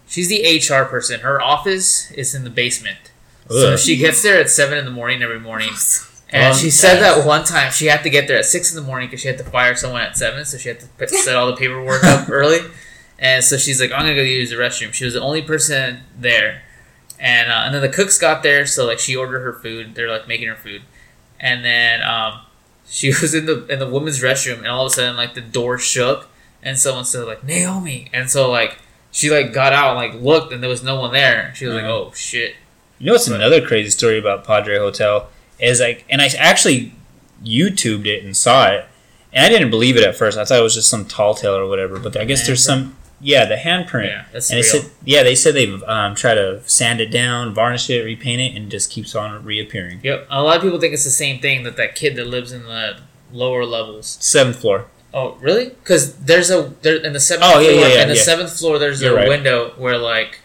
She's the HR person. Her office is in the basement, so she gets there at seven in the morning every morning. [laughs] And Well, she said that one time she had to get there at six in the morning because she had to fire someone at seven, so she had to put, [laughs] set all the paperwork up early. And so she's like, "I'm gonna go use the restroom." She was the only person there, and uh, and then the cooks got there, so like she ordered her food. They're like making her food, and then um, she [laughs] was in the in the women's restroom, and all of a sudden like the door shook, and someone said like Naomi, and so like she like got out and like looked, and there was no one there. She was like, Mhm. "Oh shit." You know what's Right. another crazy story about Padre Hotel is like, and I actually YouTubed it and saw it, and I didn't believe it at first. I thought it was just some tall tale or whatever. But I guess there's some, yeah, the handprint. Yeah, that's and they real. said, yeah, they said they've um, tried to sand it down, varnish it, repaint it, and it just keeps on reappearing. Yep. A lot of people think it's the same thing that that kid that lives in the lower levels. Seventh floor. Oh, really? Because there's a there in the seventh Oh, yeah, floor. yeah, yeah, in the yeah. seventh floor, there's You're a right. window where like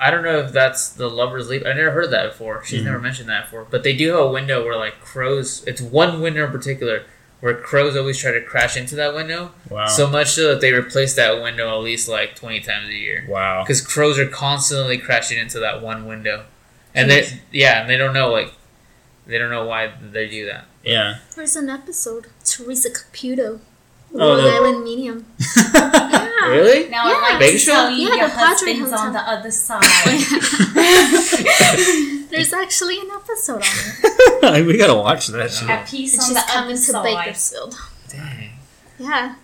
I don't know if that's the lovers leap. I never heard of that before. She's Mhm. never mentioned that before. But they do have a window where like crows. It's one window in particular where crows always try to crash into that window. Wow. So much so that they replace that window at least like twenty times a year. wow. Because crows are constantly crashing into that one window, and they yeah, and they don't know like they don't know why they do that. Yeah. There's an episode. Teresa Caputo. Oh, Long no. Island Medium. Yeah. [laughs] Really? now Yeah. I'd like to Bakersfield? tell you Yeah, your the Padre husband's on the other side. [laughs] There's actually an episode on it. [laughs] we gotta watch that shit. At peace And on she's the other coming to side. Bakersfield. Dang. Yeah.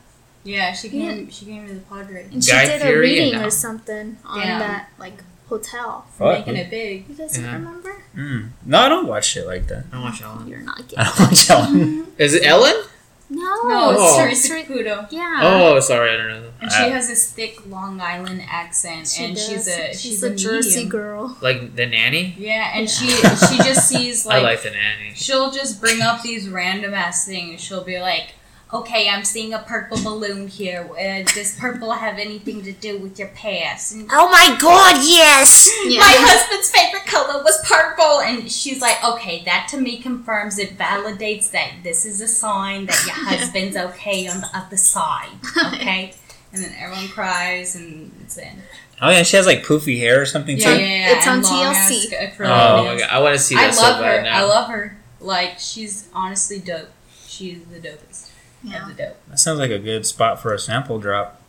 Yeah, she came. She came to the Padre. And she Guy did a reading and- or something on Damn. that like hotel. Fuck. Making it big. You guys Yeah. remember? Mm. No, I don't watch shit like that. I watch Ellen. You're not getting I don't watch Ellen. Is it Ellen? No, No, it's Oh. Teresa Teresa- Caputo. Yeah. Oh, sorry, I don't know. And Uh, she has this thick Long Island accent, She and does. she's a she's, she's, a, Jersey medium. girl. Like the nanny. Yeah, and Yeah. she she just sees like [laughs] I like, like the nanny. she'll just bring up these random ass things. She'll be like, "Okay, I'm seeing a purple balloon here. Uh, does purple have anything to do with your past?" And Oh my god, yes! Yeah. my husband's favorite color was purple, and she's like, "Okay, that to me confirms it validates that this is a sign that your [laughs] husband's okay on the other side." [laughs] Okay. And then everyone cries, and it's in. Oh yeah, she has like poofy hair or something Yeah, yeah, too. yeah. It's and on TLC. ass Oh my god, I want to see that I so love bad her. now. I love her. Like she's honestly dope. She's the dopest Yeah. of dope. That sounds like a good spot for a sample drop.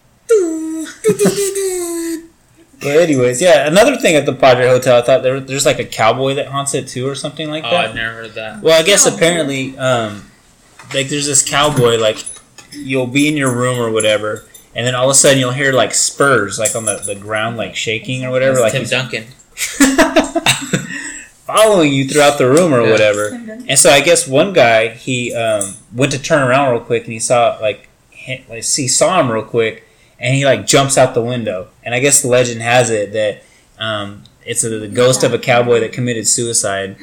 But anyways, yeah. Another thing at the Padre Hotel, I thought there, there's like a cowboy that haunts it too, or something like that. Oh. I've never heard that. Well, I guess Cowboy. apparently, um, like there's this cowboy, like you'll be in your room or whatever, and then all of a sudden you'll hear like spurs, like on the, the ground, like shaking or whatever, like Tim he's Duncan. [laughs] following you throughout the room or Yeah. whatever. And so I guess one guy he um, went to turn around real quick and he saw like he, like he saw him real quick and he like jumps out the window. And I guess the legend has it that um, it's a, the ghost of a cowboy that committed suicide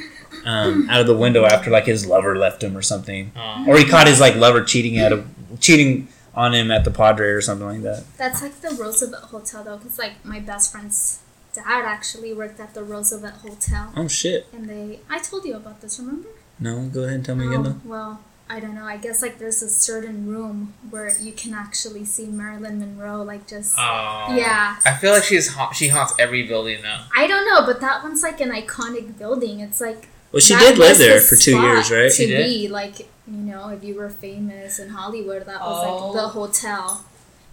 um, [laughs] out of the window after like his lover left him or something, or he caught his like lover cheating at a cheating on him at the Padre or something like that. That's like the Roosevelt Hotel though, because like my best friend's dad actually worked at the Roosevelt Hotel, Oh shit! and they I told you about this, remember? No, go ahead and tell me again. Oh, Though. well, I don't know. I guess like there's a certain room where you can actually see Marilyn Monroe, like just Oh. yeah. I feel like she's ha- she haunts every building though. I don't know, but that one's like an iconic building. It's like Well, she did live there the for two years, right? To She did? be like, you know, if you were famous in Hollywood, that was Oh. like the oh. hotel.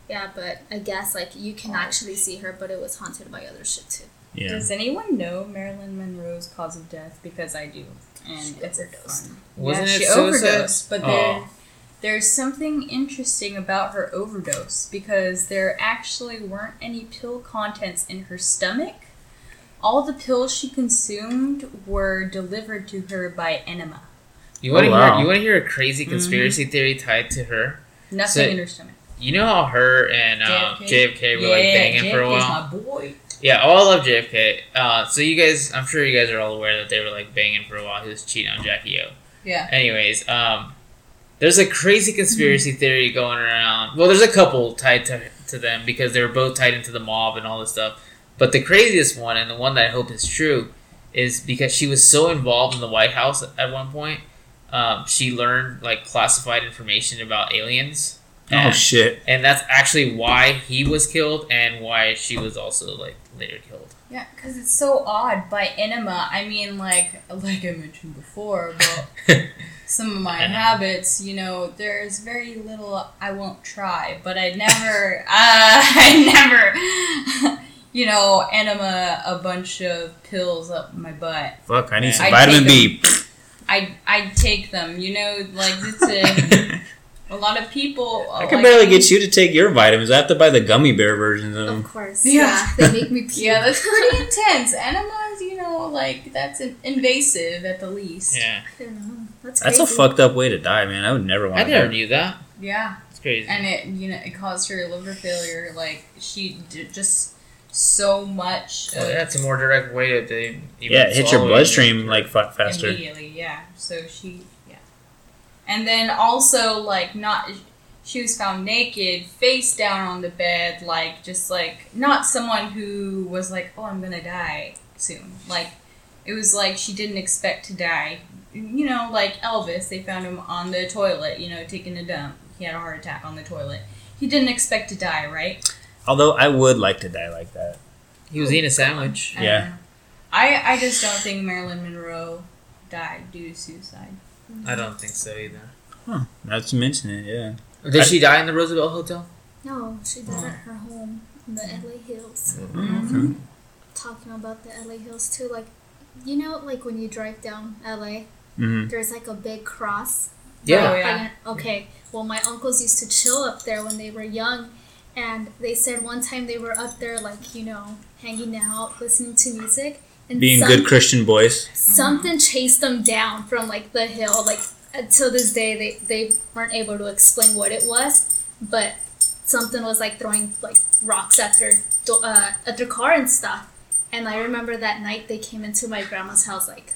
Yeah, but I guess like you can actually see her, but it was haunted by other shit too. Yeah. Does anyone know Marilyn Monroe's cause of death? Because I do, and She it's overdosed. fun. Wasn't yeah, it she suicide? overdosed, but oh. there, Oh. there's something interesting about her overdose because there actually weren't any pill contents in her stomach. All the pills she consumed were delivered to her by enema. You want to Oh, wow. hear? You want to hear a crazy mm-hmm. conspiracy theory tied to her? Nothing So- in her stomach. You know how her and uh, JFK, were like banging for a while. my boy. Yeah, oh, I love JFK. Uh, so you guys, I'm sure you guys are all aware that they were like banging for a while. He was cheating on Jackie O. Yeah. Anyways, um, there's a crazy conspiracy theory going around. Well, there's a couple tied to, to them because they were both tied into the mob and all this stuff. But the craziest one, and the one that I hope is true, is because she was so involved in the White House at one point. Um, she learned like classified information about aliens. Oh shit! and that's actually why he was killed and why she was also like later killed. Yeah, because it's so odd. By enema, I mean like like I mentioned before about [laughs] some of my habits. You know, there's very little I won't try, but I never, [laughs] uh, I never, [laughs] you know, enema a bunch of pills up my butt. Fuck! I need some I'd vitamin take B. I I take them. You know, like it's a a lot of people. I uh, can like- barely get you to take your vitamins. I have to buy the gummy bear versions of them. Of course, Yeah. yeah, they make me [laughs] puke. Yeah, that's [laughs] pretty intense. Enemas, you know, like that's in- invasive at the least. Yeah, I don't know. That's That's a fucked up way to die, man. I would never want to I to. never knew that. Yeah. It's crazy. and it you know it caused her liver failure like she did just so much well, uh, that's a more direct way to to even Yeah, it hits your bloodstream like fa- faster. immediately yeah so she yeah and then also like not she was found naked face down on the bed like just like not someone who was like oh i'm gonna die soon like it was like she didn't expect to die you know like elvis they found him on the toilet you know taking a dump he had a heart attack on the toilet he didn't expect to die right Although I would like to die like that. He was eating a sandwich. I Yeah. I, I just don't think Marilyn Monroe died due to suicide. I don't think so either. Huh? Now that you mention it, yeah. Did she die in the Roosevelt Hotel? No, she did at her home in the LA Hills. Okay. Talking about the LA Hills too, like, you know, like when you drive down LA, hmm there's like a big cross. Yeah. Oh, yeah. Okay. Well, my uncles used to chill up there when they were young, and they said one time they were up there, like you know, hanging out, listening to music, and Being some- good Christian boys. something chased them down from like the hill. Like until this day, they they weren't able to explain what it was, but something was like throwing like rocks at their uh, at their car and stuff. And I remember that night they came into my grandma's house like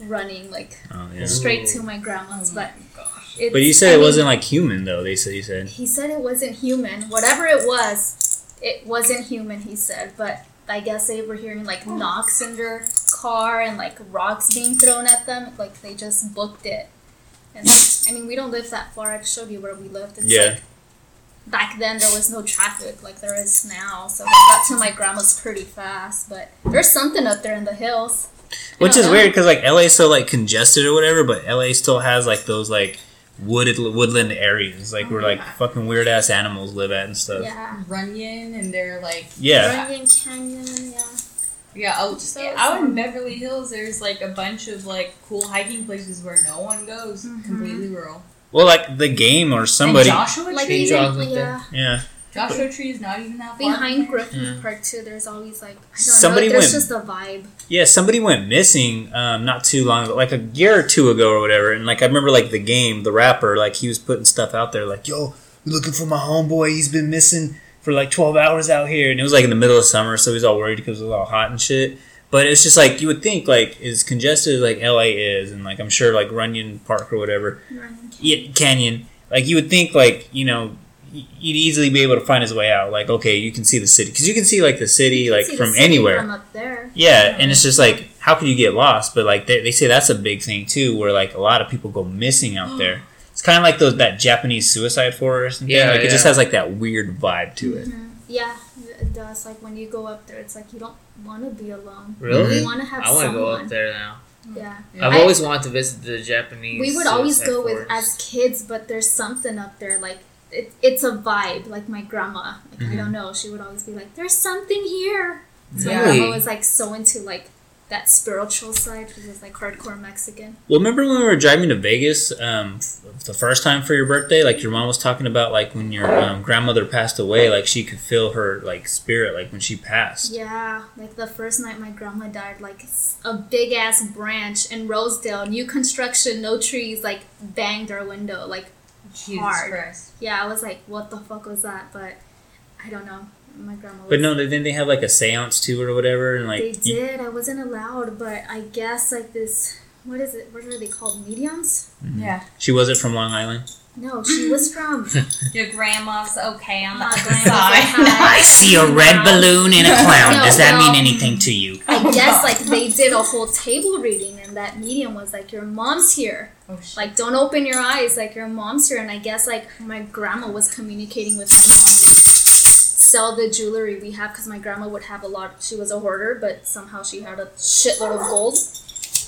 running like Oh yeah. straight to my grandma's, but. It's, But you said I it mean, wasn't like human though. They said you said. he said it wasn't human. Whatever it was, it wasn't human, he said. But I guess they were hearing like knocks in their car and like rocks being thrown at them. Like they just booked it. And I mean, we don't live that far. I showed you where we lived. It's Yeah. like back then there was no traffic like there is now. So I got to my grandma's pretty fast. But there's something up there in the hills. Which is know. weird because like LA is so like congested or whatever, but LA still has like those like wooded woodland areas, like where like fucking weird ass animals live at and stuff. Yeah. Runyon and they're like Yeah. Runyon Canyon, yeah. yeah, out, So yeah, out in. Beverly Hills there's like a bunch of like cool hiking places where no one goes. Mhm. Completely rural. Well, like the game or somebody. and Joshua Like Tree. St. Even yeah, Yeah. Joshua Tree is not even that far. behind from there. Griffith Yeah. Park too. There's always like I don't Somebody know. There's went- just a vibe. Yeah, somebody went missing um, not too long ago, like a year or two ago or whatever. And like I remember, like the game, the rapper, like he was putting stuff out there, like, "Yo, we're looking for my homeboy. He's been missing for like twelve hours out here." And it was like in the middle of summer, so he was all worried because it was all hot and shit. But it's just like you would think, like as congested as like LA is, and like I'm sure like Runyon Park or whatever, Runyon yeah, Canyon. Like you would think, like you know, y- you'd easily be able to find his way out. Like okay, you can see the city because you can see like the city You can like see the from city anywhere. From up there. Yeah, and it's just like, how can you get lost? But like, they, they say that's a big thing too, where like a lot of people go missing out there. [gasps] It's kind of like those that Japanese suicide forest. And Yeah, yeah, like it just has like that weird vibe to it. Mhm. Yeah, it does. Like when you go up there, it's like you don't want to be alone. Really? You want to have I want to go up there now. Yeah. I've I- always wanted to visit the Japanese. we would always suicide go with as kids, but there's something up there like it, it's a vibe. Like my grandma, like Mm-hmm. I don't know, she would always be like, "There's something here." So my Really? grandma was like so into like that spiritual side. She was like hardcore Mexican. Well, remember when we were driving to Vegas um, f- the first time for your birthday? Like your mom was talking about, like when your um, grandmother passed away, like she could feel her like spirit, like when she passed. Yeah, like the first night my grandma died, like a big ass branch in Rosedale, new construction, no trees, like banged our window. Like Jesus hard. Christ. yeah, I was like, what the fuck was that? But I don't know. My grandma. Was, But no, didn't they have like a séance too or whatever? And like, They you- did. I wasn't allowed, but I guess like this. What is it? What are they called? Mediums? Mm-hmm. Yeah. she wasn't from Long Island. No, she was from. [laughs] Your grandma's okay on the other side. [laughs] I see a red balloon and a clown. No, Does that well- mean anything to you? I guess [laughs] like they did a whole table reading, and that medium was like, "Your mom's here." Oh, shit. Like, don't open your eyes. Like, your mom's here. And I guess like my grandma was communicating with my mom. Like, sell the jewelry we have because my grandma would have a lot. She was a hoarder, but somehow she had a shitload of gold.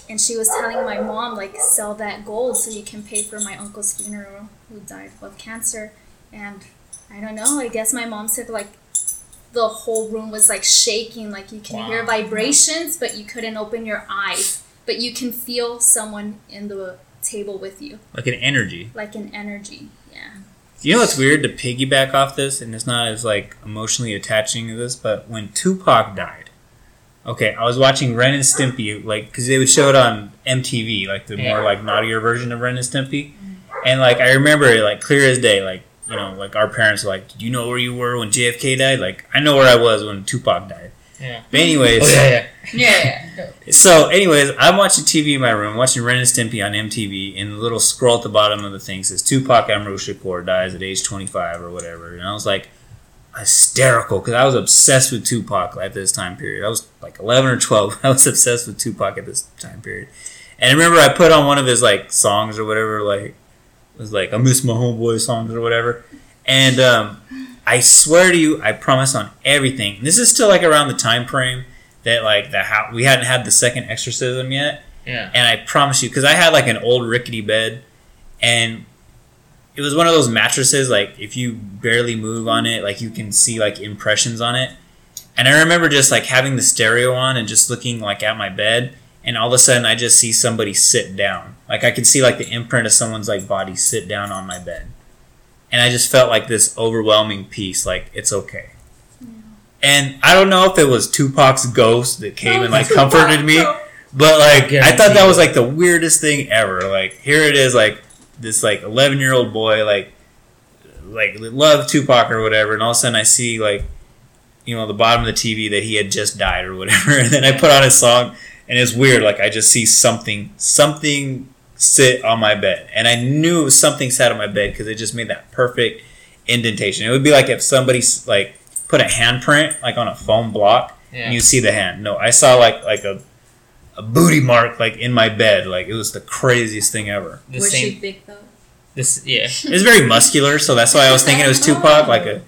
And she was telling my mom like, sell that gold so you can pay for my uncle's funeral, who died of cancer. And I don't know. I guess my mom said like the whole room was like shaking, like you can hear vibrations, but you couldn't open your eyes. But you can feel someone in the table with you, Like an energy. like an energy. Yeah. You know what's weird to piggyback off this, and it's not as like emotionally attaching to this, but when Tupac died, okay, I was watching Ren and Stimpy, like because they would show it on MTV, like the more like naughtier version of Ren and Stimpy, and like I remember it like clear as day, like you know, like our parents were like, "Did you know where you were when JFK died?" Like I know where I was when Tupac died. Yeah. But anyways, Oh yeah, yeah. [laughs] yeah, yeah. so, anyways, I'm watching TV in my room, watching Ren and Stimpy on MTV, and the little scroll at the bottom of the thing says Tupac Amaru Shakur dies at age 25 or whatever. And I was like, hysterical because I was obsessed with Tupac at this time period. I was like 11 or 12. [laughs] I was obsessed with Tupac at this time period. And I remember I put on one of his like songs or whatever, like it was like I miss my homeboy songs or whatever. And um, I swear to you, I promise on everything. This is still like around the time frame that like the how we hadn't had the second exorcism yet. Yeah. And I promise you, because I had like an old rickety bed, and it was one of those mattresses like if you barely move on it, like you can see like impressions on it. And I remember just like having the stereo on and just looking like at my bed, and all of a sudden I just see somebody sit down. Like I could see like the imprint of someone's like body sit down on my bed, and I just felt like this overwhelming peace. Like it's okay. And I don't know if it was Tupac's ghost that came and like comforted me, but like I thought that was like the weirdest thing ever. Like here it is, like this like eleven year old boy, like like love Tupac or whatever, and all of a sudden I see like you know the bottom of the TV that he had just died or whatever, [laughs] and then I put on his song, and it's weird. Like I just see something something sit on my bed, and I knew it was something sat on my bed because it just made that perfect indentation. It would be like if somebody like put a handprint like on a foam block Yeah. and you see the hand. No, I saw like like a a booty mark like in my bed. Like it was the craziest thing ever. The Was same. she thick though? This yeah. [laughs] It was very muscular, so that's why I was thinking it was Tupac. Like a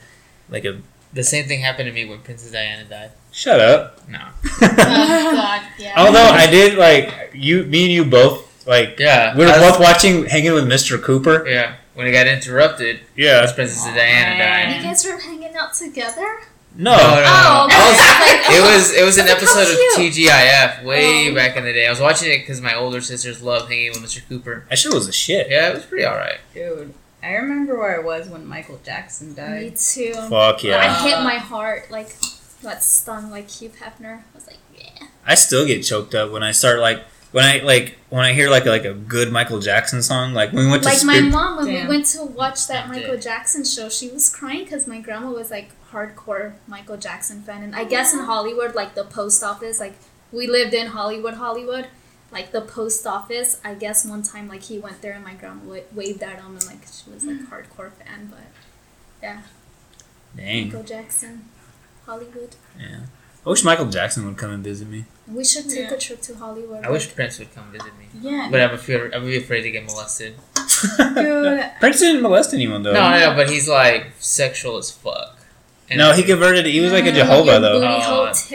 like a The same thing happened to me when Princess Diana died. shut up. No. [laughs] Oh God, yeah. Although I did like you, me and you both Like Yeah, we were was- both watching, hanging with Mr. Cooper. Yeah, when it got interrupted, Yeah. that's Princess Diana man. You guys were hanging out together? No. No, no, no. Oh, I was- okay. it oh, was it was an episode of. TGIF way Oh. back in the day. I was watching it because my older sisters loved hanging with Mr. Cooper. That shit was a shit. Yeah, it was pretty alright. Dude, I remember where I was when Michael Jackson died. Me too. Fuck yeah. I hit my heart like that stung like Hugh Hefner. I was like, yeah. I still get choked up when I start like when I like when I hear like like a good Michael Jackson song. Like when we went to Like my Spirit- mom, when Damn. we went to watch that Michael damn. Jackson show, she was crying because my grandma was like hardcore Michael Jackson fan, and I oh, guess in Hollywood, like the post office, like we lived in Hollywood, Hollywood. Like the post office, I guess one time like he went there and my grandma wa- waved at him and like she was like mm. hardcore fan, but yeah, Dang. Michael Jackson, Hollywood. Yeah, I wish Michael Jackson would come and visit me. We should take Yeah. a trip to Hollywood. I wish Prince would come visit me, Yeah. but I'm afraid I'm really afraid to get molested. Dude, [laughs] Prince didn't molest anyone though. No, I know, but he's like sexual as fuck. And No, he converted. He was like a Jehovah though. booty Oh, hole [laughs]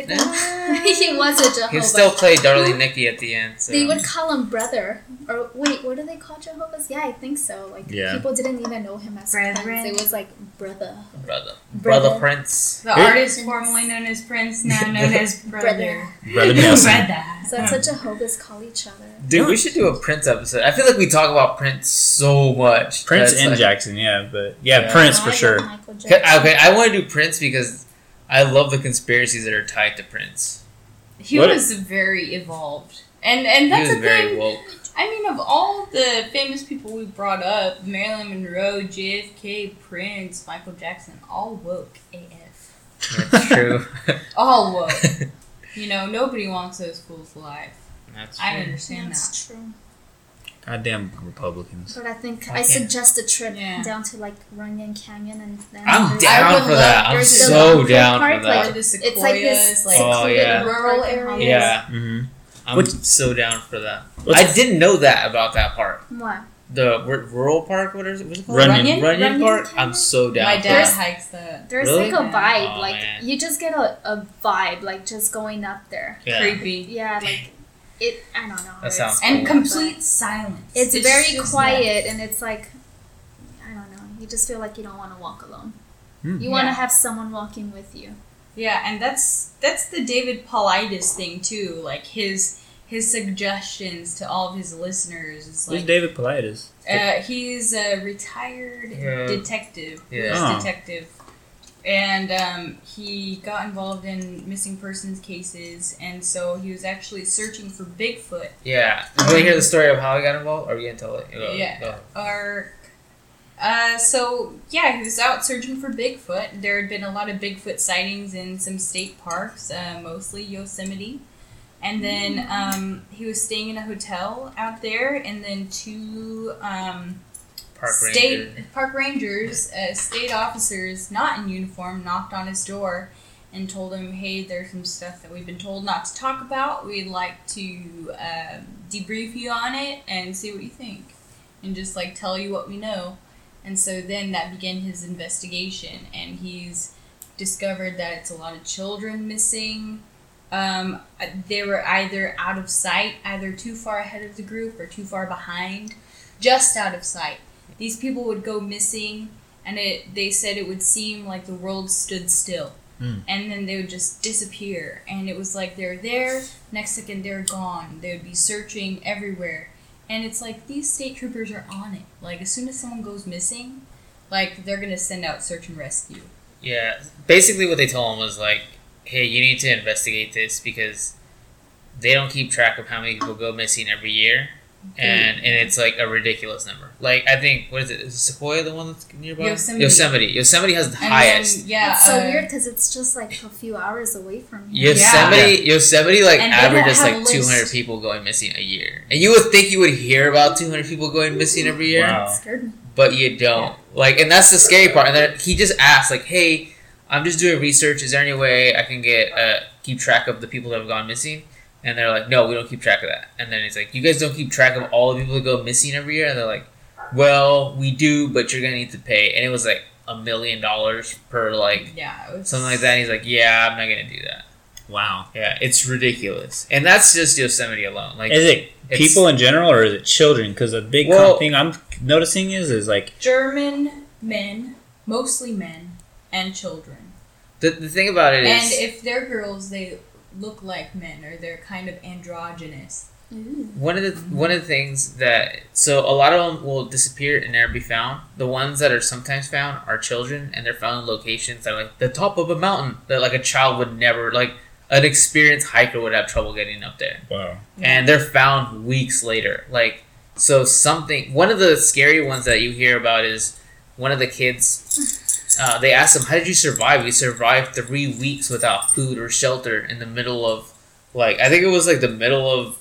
he was a Jehovah. He'll still played Darling Nikki at the end. So. They would call him brother. Or wait, what do they call Jehovah's? Yeah, I think so. Like Yeah. people didn't even know him as Brethren. Prince. It was like brother. brother, Brother. brother Prince. the Here- artist formerly known as Prince, now known [laughs] as Brother. Brother [laughs] Nelson. Brother. So that's what Jehovah's call each other. Dude, we should do a Prince episode. I feel like we talk about Prince so much. Prince and like- Jackson, yeah, but yeah, Yeah. Prince for I sure. love Michael Okay, Jackson. okay, I want to do Prince because I love the conspiracies that are tied to Prince. He What- was very evolved. And and that's He that's was the very thing. woke. I mean, of all the famous people we brought up, Marilyn Monroe, JFK, Prince, Michael Jackson, all woke AF. That's true. [laughs] All woke. you know, nobody wants those fools alive. That's true. I true. understand that. That's true. Goddamn Republicans. But I think I, I suggest a trip yeah. down to like Runyon Canyon and then. I'm down for love- that. I'm there's so down Park, for that. like, It's like this like, Oh, yeah. rural area. Hollywood. Yeah, Mm-hmm. I'm Which- so down for that. What's- I didn't know that about that park. What? The r- rural park, what is it? What's it called? Runyon. Runyon, Runyon Park. Canyon? I'm so down. My for dad that. hikes that. There's Really? like a vibe. Oh, like man. you just get a, a vibe, like just going up there. Yeah. Creepy. Yeah, like it. I don't know. That sounds And it, complete silence. but It's, very just quiet, and it's like I don't know. You just feel like you don't want to walk alone. Hmm. You want to Yeah. have someone walking with you. Yeah, and that's that's the David Paulides thing too. Like his his suggestions to all of his listeners is like Who's David Paulides? uh, he's a retired Yeah. detective. Yeah. Oh. detective, and um, he got involved in missing persons cases, and so he was actually searching for Bigfoot. Yeah. You want to hear the story of how he got involved? Or are you gonna tell it? Go- Yeah. go. Or, uh, so yeah, he was out searching for Bigfoot. There had been a lot of Bigfoot sightings in some state parks, uh, mostly Yosemite. And then um, he was staying in a hotel out there, and then two um, Park state ranger. park rangers, uh, state officers, not in uniform, knocked on his door and told him, "Hey, there's some stuff that we've been told not to talk about. We'd like to um, debrief you on it and see what you think, and just like tell you what we know." And so then that began his investigation, and he's discovered that it's a lot of children missing. Um, they were either out of sight, either too far ahead of the group or too far behind, just out of sight. These people would go missing, and it they said it would seem like the world stood still, Hmm. and then they would just disappear. And it was like they're there, next second they're gone. They would be searching everywhere, and it's like these state troopers are on it. Like as soon as someone goes missing, like they're gonna send out search and rescue. Yeah. Basically, what they told him was like, "Hey, you need to investigate this because they don't keep track of how many people go missing every year, and and it's like a ridiculous number. Like I think what is it? Is Sequoia the one that's nearby? Yosemite. Yosemite. Yosemite has the And highest. then, yeah, it's so uh, weird because it's just like a few hours away from here. Yosemite, Yosemite, like And they averages like two hundred people going missing a year, and you would think you would hear about two hundred people going missing every year, Wow. Scared me. but you don't. Like, and that's the scary part. And then he just asked, like, "Hey, I'm just doing research. Is there any way I can get uh, keep track of the people that have gone missing?" And they're like, "No, we don't keep track of that." And then he's like, "You guys don't keep track of all the people that go missing every year?" And they're like, "Well, we do, but you're gonna need to pay." And it was like a million dollars per like yeah, was, something like that. And he's like, "Yeah, I'm not gonna do that." Wow. Yeah, it's ridiculous, and that's just Yosemite alone. Like, Is it people in general or is it children? Because a big Well- thing I'm noticing is is like German men, mostly men, and children. the, the thing about it is, And if they're girls, they look like men or they're kind of androgynous. Mm-hmm. one of the one of the things that so a lot of them will disappear and never be found. The ones that are sometimes found are children, and they're found in locations that are like the top of a mountain that like a child would never like an experienced hiker would have trouble getting up there. wow. and they're found weeks later. Like, so something. One of the scary ones that you hear about is one of the kids. Uh, they asked him, "How did you survive?" He survived three weeks without food or shelter in the middle of, like, I think it was like the middle of,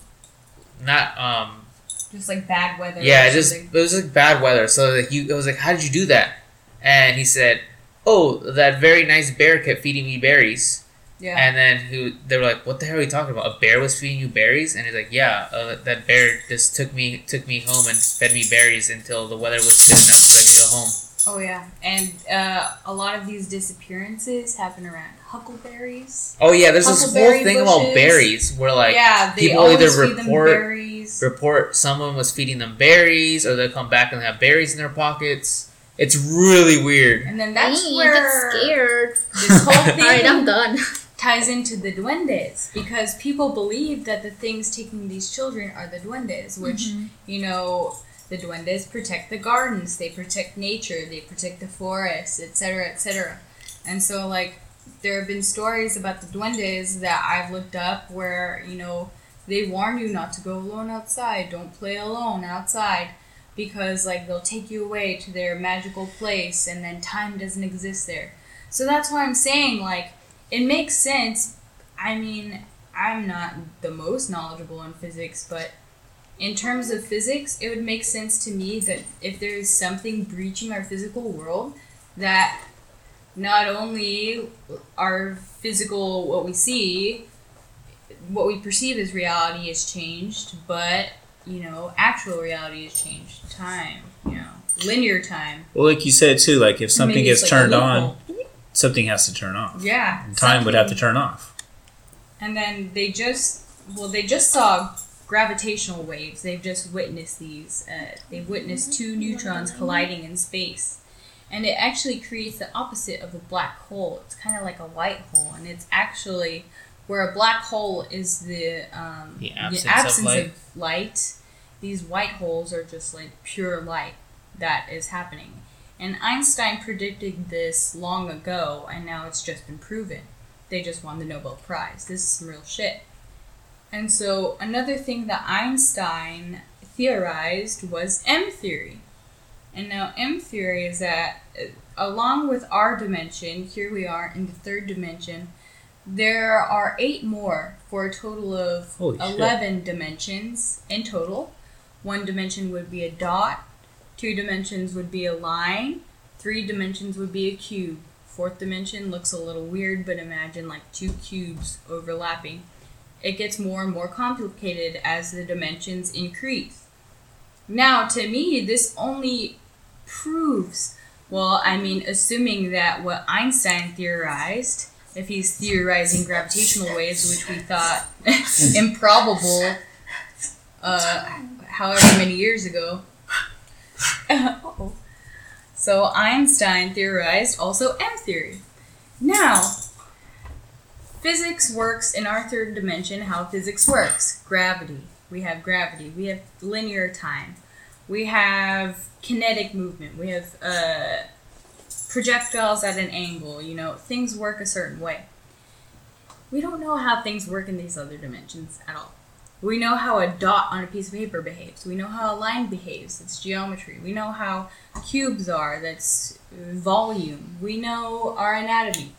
not um, Just like bad weather. yeah, just it was like bad weather. So like you, it was like, "How did you do that?" And he said, "Oh, that very nice bear kept feeding me berries." yeah. And then who they were like, "What the hell are you talking about? A bear was feeding you berries?" And he's like, "Yeah, uh, that bear just took me took me home and fed me berries until the weather was good enough so I could go home." Oh yeah, and uh, a lot of these disappearances happen around huckleberries. Oh yeah, there's this whole Huckleberry thing about berries where like yeah, they people either report- berries. report someone was feeding them berries or they'll come back and they have berries in their pockets. It's really weird. and then that's Dang, I where get scared. this whole [laughs] thing Alright, I'm done. ties into the duendes because people believe that the things taking these children are the duendes, which you know the duendes protect the gardens, they protect nature, they protect the forests, etc., etc. And so like there have been stories about the duendes that I've looked up where you know they warn you not to go alone outside, don't play alone outside. Because like they'll take you away to their magical place and then time doesn't exist there. So that's why I'm saying like it makes sense. I mean, I'm not the most knowledgeable in physics, but in terms of physics, it would make sense to me that if there's something breaching our physical world, that not only our physical, what we see, what we perceive as reality is changed, but, you know, actual reality is changed. Time, you know, linear time. Well, like you said too, like if something Maybe gets like turned on, something has to turn off. Yeah. Time would have to turn off. And then they just, well, they just saw gravitational waves. They've just witnessed these. Uh, they've witnessed two neutrons colliding in space. And it actually creates the opposite of a black hole. It's kind of like a white hole. And it's actually where a black hole is the, um, The absence of light. of light. These white holes are just like pure light that is happening. And Einstein predicted this long ago, and now it's just been proven they just won the Nobel Prize. This is some real shit. And so another thing that Einstein theorized was M theory. And now M theory is that uh, along with our dimension, here we are in the third dimension, there are eight more for a total of Holy shit. 11 dimensions in total. One dimension would be a dot, two dimensions would be a line, three dimensions would be a cube. Fourth dimension looks a little weird, but imagine like two cubes overlapping. It gets more and more complicated as the dimensions increase. Now, to me, this only proves, well, I mean, assuming that what Einstein theorized, if he's theorizing gravitational waves, which we thought [laughs] improbable, uh, however many years ago. so Einstein theorized also M theory. Now, physics works in our third dimension how physics works. Gravity. We have gravity. We have linear time. We have kinetic movement. We have uh, projectiles at an angle. You know, things work a certain way. We don't know how things work in these other dimensions at all. We know how a dot on a piece of paper behaves. We know how a line behaves. It's geometry. We know how cubes are. That's volume. We know our anatomy.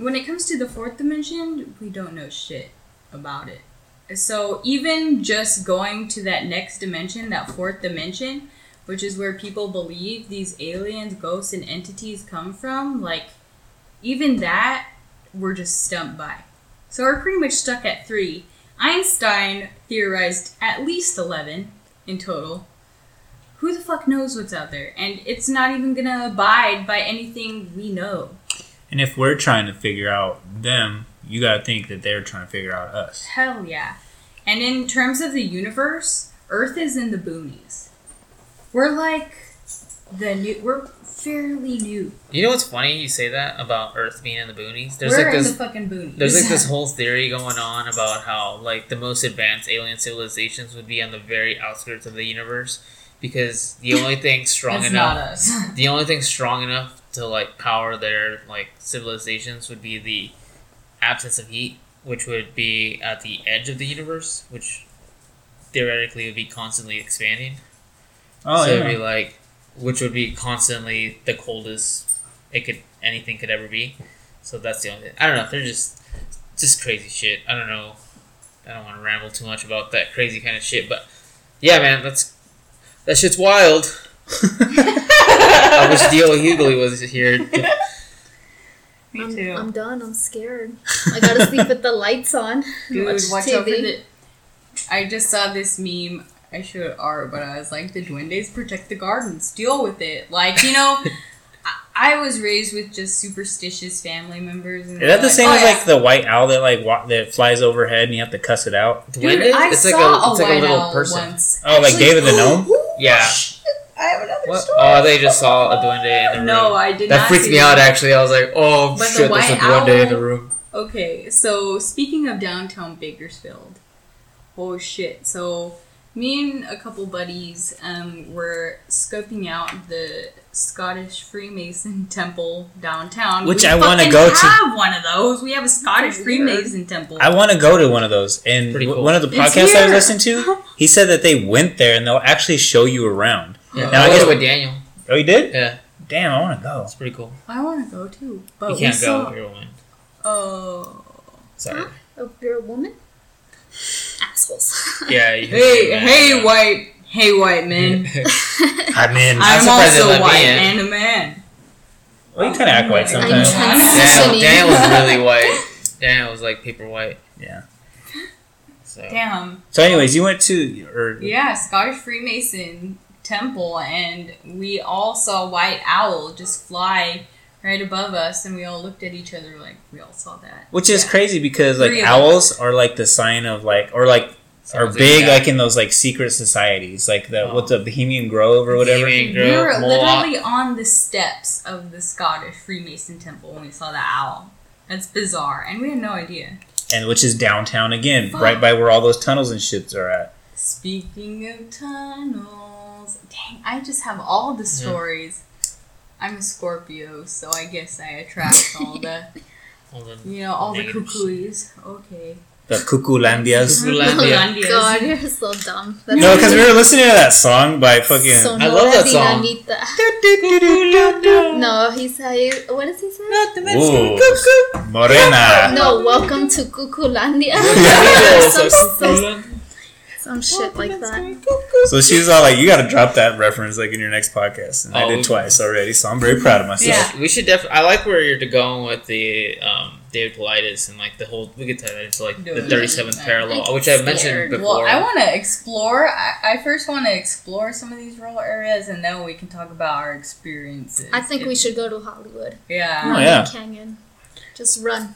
When it comes to the fourth dimension, we don't know shit about it. So even just going to that next dimension, that fourth dimension, which is where people believe these aliens, ghosts, and entities come from, like even that, we're just stumped by. So we're pretty much stuck at three. Einstein theorized at least 11 in total. Who the fuck knows what's out there? And it's not even gonna abide by anything we know. And if we're trying to figure out them, you got to think that they're trying to figure out us. Hell yeah. And in terms of the universe, Earth is in the boonies. We're like the new. We're fairly new. You know what's funny? You say that about Earth being in the boonies. There's we're like in this. the fucking boonies. There's like this [laughs] whole theory going on about how like the most advanced alien civilizations would be on the very outskirts of the universe because the only thing [laughs] strong it's enough not us. the only thing strong enough to like power their like civilizations would be the absence of heat, which would be at the edge of the universe, which theoretically would be constantly expanding. Oh so yeah. it'd be like, which would be constantly the coldest it could anything could ever be. So that's the only. Thing. I don't know. They're just just crazy shit. I don't know. I don't want to ramble too much about that crazy kind of shit, but yeah, man, that's that shit's wild. I wish DL Hughley was here. [laughs] Me I'm, too. I'm done. I'm scared. I gotta sleep with the lights on. Dude, watch watch out for the. I just saw this meme. I showed art, but I was like, the duendes protect the gardens. Deal with it. Like, you know, [laughs] I, I was raised with just superstitious family members. And Is that the they're same oh, like, as "Oh, like the white owl that like wa- that flies overhead and you have to cuss it out? Dude, Duendes? I it's saw like a, it's a like a white little owl person. once. Oh, like David the gnome? Yeah. I have another What? story. Oh, they just saw a duende in the room. No, I did not. that freaked see me that. out. Actually, I was like, "Oh But the shit, there's a white duende in owl- the room." Okay, so speaking of downtown Bakersfield, oh shit. So me and a couple buddies um, were scoping out the Scottish Freemason [laughs] temple downtown. Which We I wanna go to. have one of those. We have a Scottish Weird. Freemason temple. I want to go to one of those. And cool. one of the podcasts I was listening to, he said that they went there and they'll actually show you around. Yeah, Now, I I guess- guess with Daniel. Oh, you did? Yeah, Damn, I want to go. it's pretty cool. I want to go too, but you can't saw. go. You're a woman. Oh. Sorry. Oh, you're a woman? Assholes. [laughs] Yeah. You [laughs] Hey, hey, white, hey, white man. [laughs] I'm in. I'm surprised they also white in. and a man. well, you kind of act white sometimes. transitioning. Daniel, Daniel was really white. Daniel was like paper white. Yeah. So Damn. So, anyways, you went to, or Yeah, Scottish Freemason temple, and we all saw a white owl just fly right above us, and we all looked at each other like we all saw that. which is crazy because like Three owls are like the sign of like, or like are Sounds like big that. like in those like secret societies, like the Oh. what's the Bohemian Grove or whatever. Bohemian We were Grove, Moloch. literally on the steps of the Scottish Freemason temple when we saw the owl. That's bizarre, and we had no idea. and which is downtown again, Fuck. right by where all those tunnels and shits are at. Speaking of tunnels, dang, I just have all the stories. I'm a Scorpio, so I guess I attract all the, [laughs] Hold on. you know, all the Negative cuckoos. Okay. The Cuckoolandias. Cuckoolandias. Oh God, you're so dumb. That's No, because we were listening to that song by fucking. Sonora I love that song. [laughs] No, he said, what does he say? Ooh, Morena. No, welcome to Cuculandia. [laughs] So- some, some, some shit like that. So she's all like, "You got to drop that reference like in your next podcast," and I Oh, did twice already. So I'm very proud of myself. Yeah. We should definitely. I like where you're going with the um, David Paulides and like the whole. We could tie that into like the 37th I'm parallel, which I've mentioned before. Well, I want to explore. I, I first want to explore some of these rural areas, and then we can talk about our experiences. I think we should go to Hollywood. Yeah. Oh, yeah. Canyon. Just run.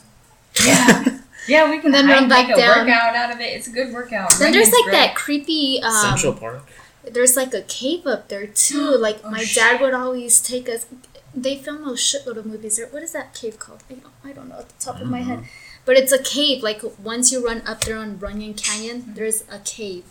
Yeah. [laughs] Yeah, we can Then hike, run back make a down. workout out of it. It's a good workout. Then there's Running's like that creepy. Um, Central Park. There's like a cave up there too. [gasps] Like Oh, my shit. dad would always take us. They film a shitload of movies there. What is that cave called? I don't, I don't know at the top of my head. But it's a cave. Like once you run up there on Runyon Canyon, there's a cave.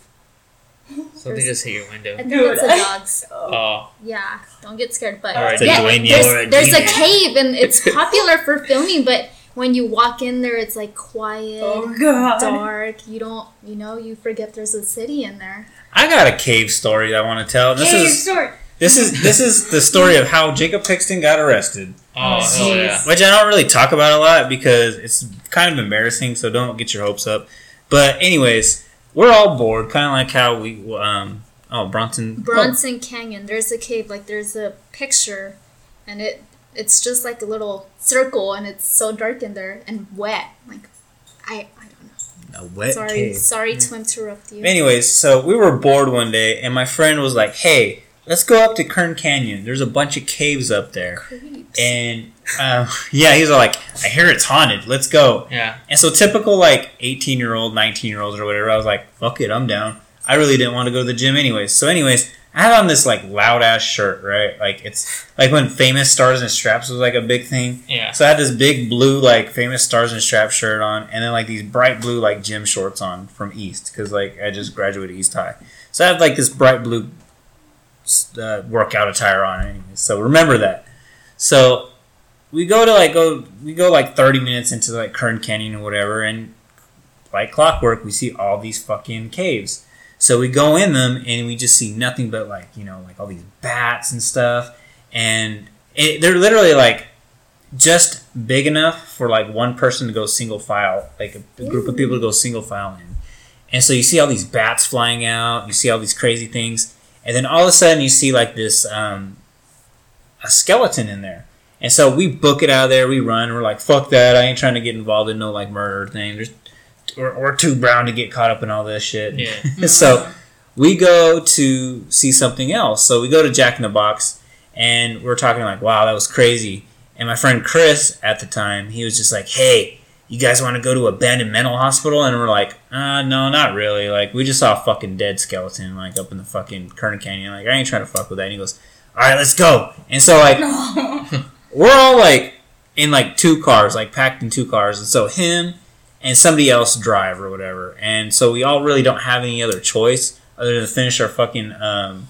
[laughs] Something just hit your I window. think Dude, it's a I- dog's. [laughs] Oh, Yeah, don't get scared. But All right, yeah, there's, there's a cave and it's [laughs] popular for filming. But when you walk in there, it's like quiet, Oh god. dark. You don't, you know, you forget there's a city in there. I got a cave story I want to tell. This Cave is story. this is this is the story of how Jacob Pixton got arrested, oh, hell yeah. which I don't really talk about a lot because it's kind of embarrassing. So don't get your hopes up. But anyways, we're all bored, kind of like how we um oh Bronson Bronson Canyon. There's a cave. Like there's a picture, and it it's just like a little circle, and it's so dark in there and wet. Like I I don't know. a wet Sorry, cave. sorry to interrupt you. Anyways, so we were bored one day, and my friend was like, "Hey, let's go up to Kern Canyon. There's a bunch of caves up there. Creeps. And uh, [laughs] yeah, he's all like, I hear it's haunted. Let's go. Yeah. And so typical like 18 year old, 19 year olds or whatever, I was like, fuck it, I'm down. I really didn't want to go to the gym anyways. So anyways, I had on this like loud ass shirt, right? Like it's like when famous stars and straps was like a big thing. Yeah. So I had this big blue like famous stars and straps shirt on, and then like these bright blue like gym shorts on from East because like I just graduated East High. So I had like this bright blue uh, workout attire on. Anyways. So remember that. So we go to like go we go like 30 minutes into like Kern Canyon or whatever, and like clockwork, we see all these fucking caves. So we go in them and we just see nothing but like you know like all these bats and stuff, and it, they're literally like just big enough for like one person to go single file, like a, a group of people to go single file in. And so you see all these bats flying out, you see all these crazy things, and then all of a sudden you see like this um, a skeleton in there. And so we book it out of there, we run, we're like, fuck that, I ain't trying to get involved in no like murder thing. There's we're, we're too brown to get caught up in all this shit. Yeah. [laughs] so we go to see something else. So we go to Jack in the Box and we're talking like, wow, that was crazy. And my friend Chris at the time, he was just like, hey, you guys want to go to abandoned mental hospital? And we're like, uh, no, not really. Like, we just saw a fucking dead skeleton, like, up in the fucking Kern Canyon. Like, I ain't trying to fuck with that. And he goes, all right, let's go. And so, like, [laughs] we're all, like, in, like, two cars, like, packed in two cars. And so him and somebody else drive or whatever. And so we all really don't have any other choice other than to finish our fucking, um,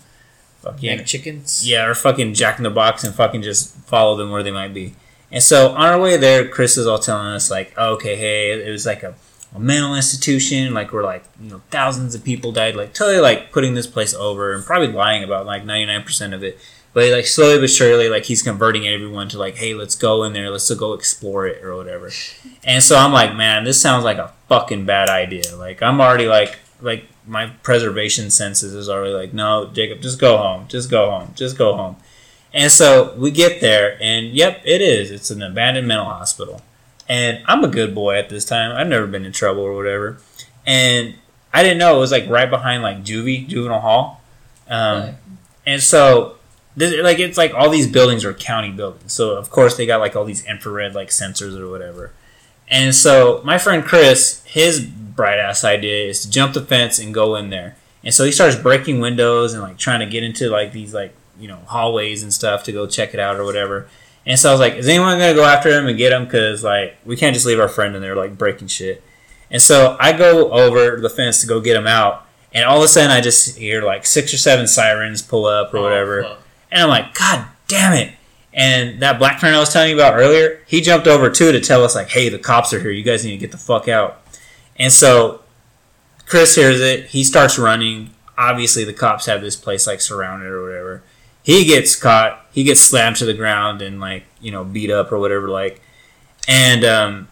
fucking Neck chickens. yeah, or fucking Jack in the Box and fucking just follow them where they might be. And so on our way there, Chris is all telling us like, oh, okay, hey, it was like a, a mental institution, like where like you know thousands of people died, like totally like putting this place over and probably lying about like ninety nine percent of it. But like slowly but surely, like he's converting everyone to like, hey, let's go in there, let's go explore it or whatever. And so I'm like, man, this sounds like a fucking bad idea. Like I'm already like like my preservation senses is already like, no, Jacob, just go home, just go home, just go home. And so we get there, and yep, it is. It's an abandoned mental hospital. And I'm a good boy at this time. I've never been in trouble or whatever. And I didn't know it was like right behind like juvie, juvenile hall. Um, Right. And so, this, like, it's like all these buildings are county buildings. So of course they got like all these infrared like sensors or whatever. And so my friend Chris, his bright ass idea is to jump the fence and go in there. And so he starts breaking windows and like trying to get into like these like you know hallways and stuff to go check it out or whatever. And so I was like, is anyone gonna go after him and get him? Because like we can't just leave our friend in there like breaking shit. And so I go over the fence to go get him out, and all of a sudden I just hear like six or seven sirens pull up or Oh, whatever. fuck. And I'm like, God damn it. And that black friend I was telling you about earlier, he jumped over too to tell us, like, hey, the cops are here. You guys need to get the fuck out. And so Chris hears it. He starts running. Obviously, the cops have this place, like, surrounded or whatever. He gets caught. He gets slammed to the ground and, like, you know, beat up or whatever, like. And um,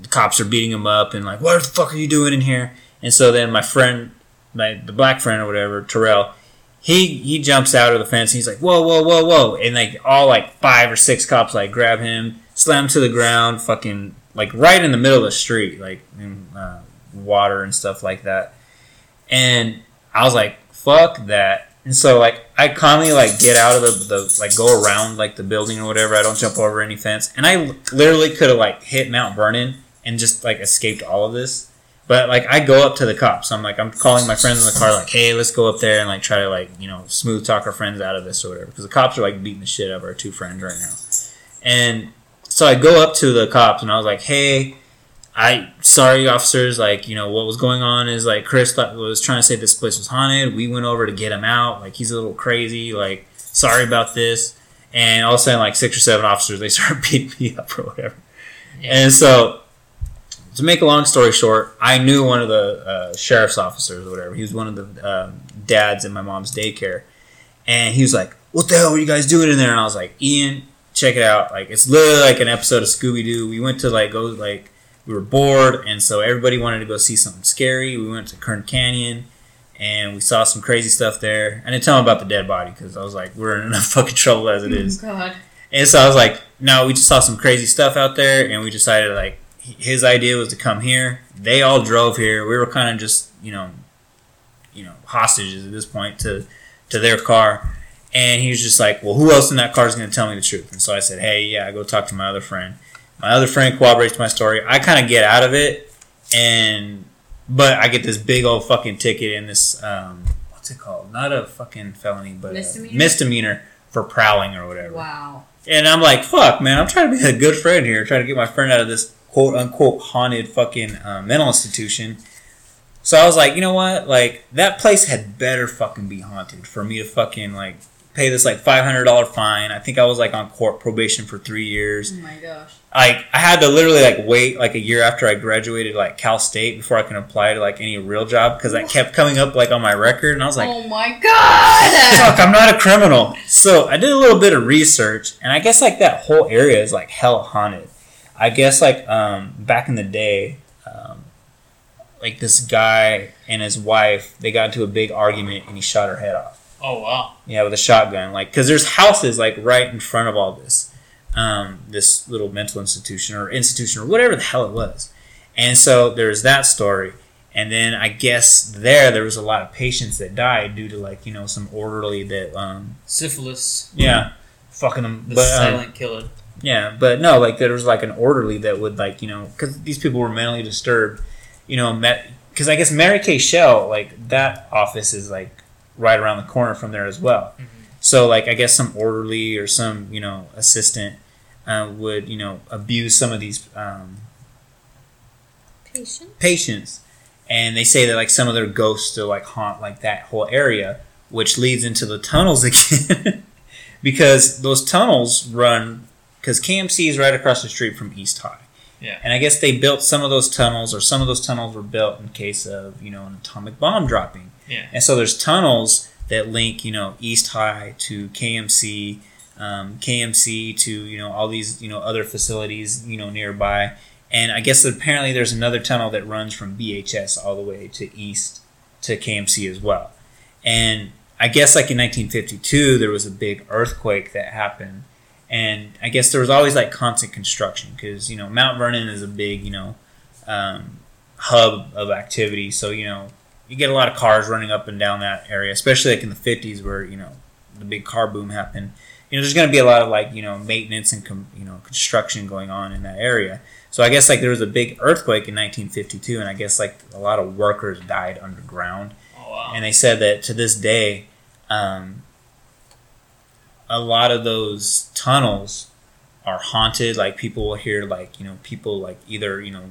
the cops are beating him up and, like, what the fuck are you doing in here? And so then my friend, my the black friend or whatever, Terrell, he he jumps out of the fence. He's like, whoa, whoa, whoa, whoa, and like all like five or six cops like grab him, slam him to the ground, fucking like right in the middle of the street, like in uh, water and stuff like that. And I was like, fuck that. And so like I calmly like get out of the, the like go around like the building or whatever. I don't jump over any fence, and I literally could have like hit Mount Vernon and just like escaped all of this. But like I go up to the cops. I'm like I'm calling my friends in the car like, hey, let's go up there and like try to like you know smooth talk our friends out of this or whatever because the cops are like beating the shit out of our two friends right now. And so I go up to the cops and I was like, hey, I sorry officers, like you know what was going on is like Chris thought, was trying to say this place was haunted. We went over to get him out. Like he's a little crazy. Like sorry about this. And all of a sudden, like six or seven officers, they [laughs] start beating me up or whatever. And so to make a long story short, I knew one of the uh, sheriff's officers or whatever. He was one of the um, dads in my mom's daycare, and he was like, "What the hell are you guys doing in there?" And I was like, "Ian, check it out. Like it's literally like an episode of Scooby Doo. We went to like go like we were bored, and so everybody wanted to go see something scary. We went to Kern Canyon." And we saw some crazy stuff there. I didn't tell him about the dead body because I was like, we're in enough [laughs] fucking trouble as it is. Oh, God. And so I was like, no, we just saw some crazy stuff out there, and we decided like his idea was to come here. They all drove here. We were kind of just you know, you know, hostages at this point to to their car. And he was just like, "Well, who else in that car is going to tell me the truth?" And so I said, "Hey, yeah, go talk to my other friend." My other friend corroborates my story. I kind of get out of it, and but I get this big old fucking ticket in this um, what's it called? Not a fucking felony, but Misdemeanor? a misdemeanor for prowling or whatever. Wow. And I'm like, fuck, man, I'm trying to be a good friend here, trying to get my friend out of this quote unquote haunted fucking uh, mental institution. So I was like, you know what? Like, that place had better fucking be haunted for me to fucking, like, pay this, like, $500 fine. I think I was, like, on court probation for three years. Oh my gosh. Like, I had to literally, like, wait, like, a year after I graduated, like, Cal State before I can apply to, like, any real job because that kept coming up, like, on my record. And I was like, oh my god! fuck, I'm not a criminal. So I did a little bit of research, and I guess like that whole area is like hell haunted. I guess like um, back in the day, um, like this guy and his wife, they got into a big argument, and he shot her head off. Oh wow. Yeah, with a shotgun. Like, because there's houses like right in front of all this, um, this little mental institution or institution or whatever the hell it was. And so there's that story. And then I guess there there was a lot of patients that died due to like you know some orderly that um Syphilis. yeah fucking them The but um, silent killer. Yeah but no like there was like an orderly that would like you know because these people were mentally disturbed you know met because I guess Mary K. Shell like that office is like right around the corner from there as well. So like I guess some orderly or some you know assistant uh, would you know abuse some of these um, Patient. patients. And they say that like some of their ghosts still like haunt like that whole area which leads into the tunnels [laughs] again because those tunnels run because KMC is right across the street from East High Yeah. and I guess they built some of those tunnels or some of those tunnels were built in case of you know an atomic bomb dropping Yeah. and so there's tunnels that link you know East High to KMC um, KMC to you know all these you know other facilities you know nearby and I guess apparently there's another tunnel that runs from BHS all the way to east to KMC as well. And I guess like in 1952 there was a big earthquake that happened, and I guess there was always like constant construction because you know Mount Vernon is a big you know um, hub of activity. So you know you get a lot of cars running up and down that area, especially like in the 50s where you know the big car boom happened. You know, there's going to be a lot of like you know maintenance and com- you know construction going on in that area. So I guess like there was a big earthquake in 1952, and I guess like a lot of workers died underground. Oh wow. And they said that to this day, um, a lot of those tunnels are haunted. Like people will hear like you know people like either you know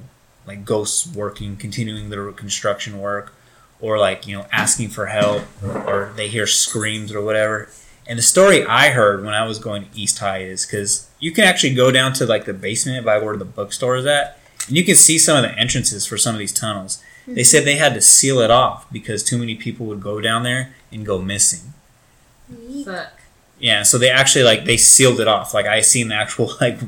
like ghosts working, continuing their construction work, or like you know asking for help, or they hear screams or whatever. And the story I heard when I was going to East High is because you can actually go down to like the basement by where the bookstore is at, and you can see some of the entrances for some of these tunnels. They hmm. said they had to seal it off because too many people would go down there and go missing. Fuck. Yeah, so they actually like they sealed it off. Like I seen the actual [laughs] like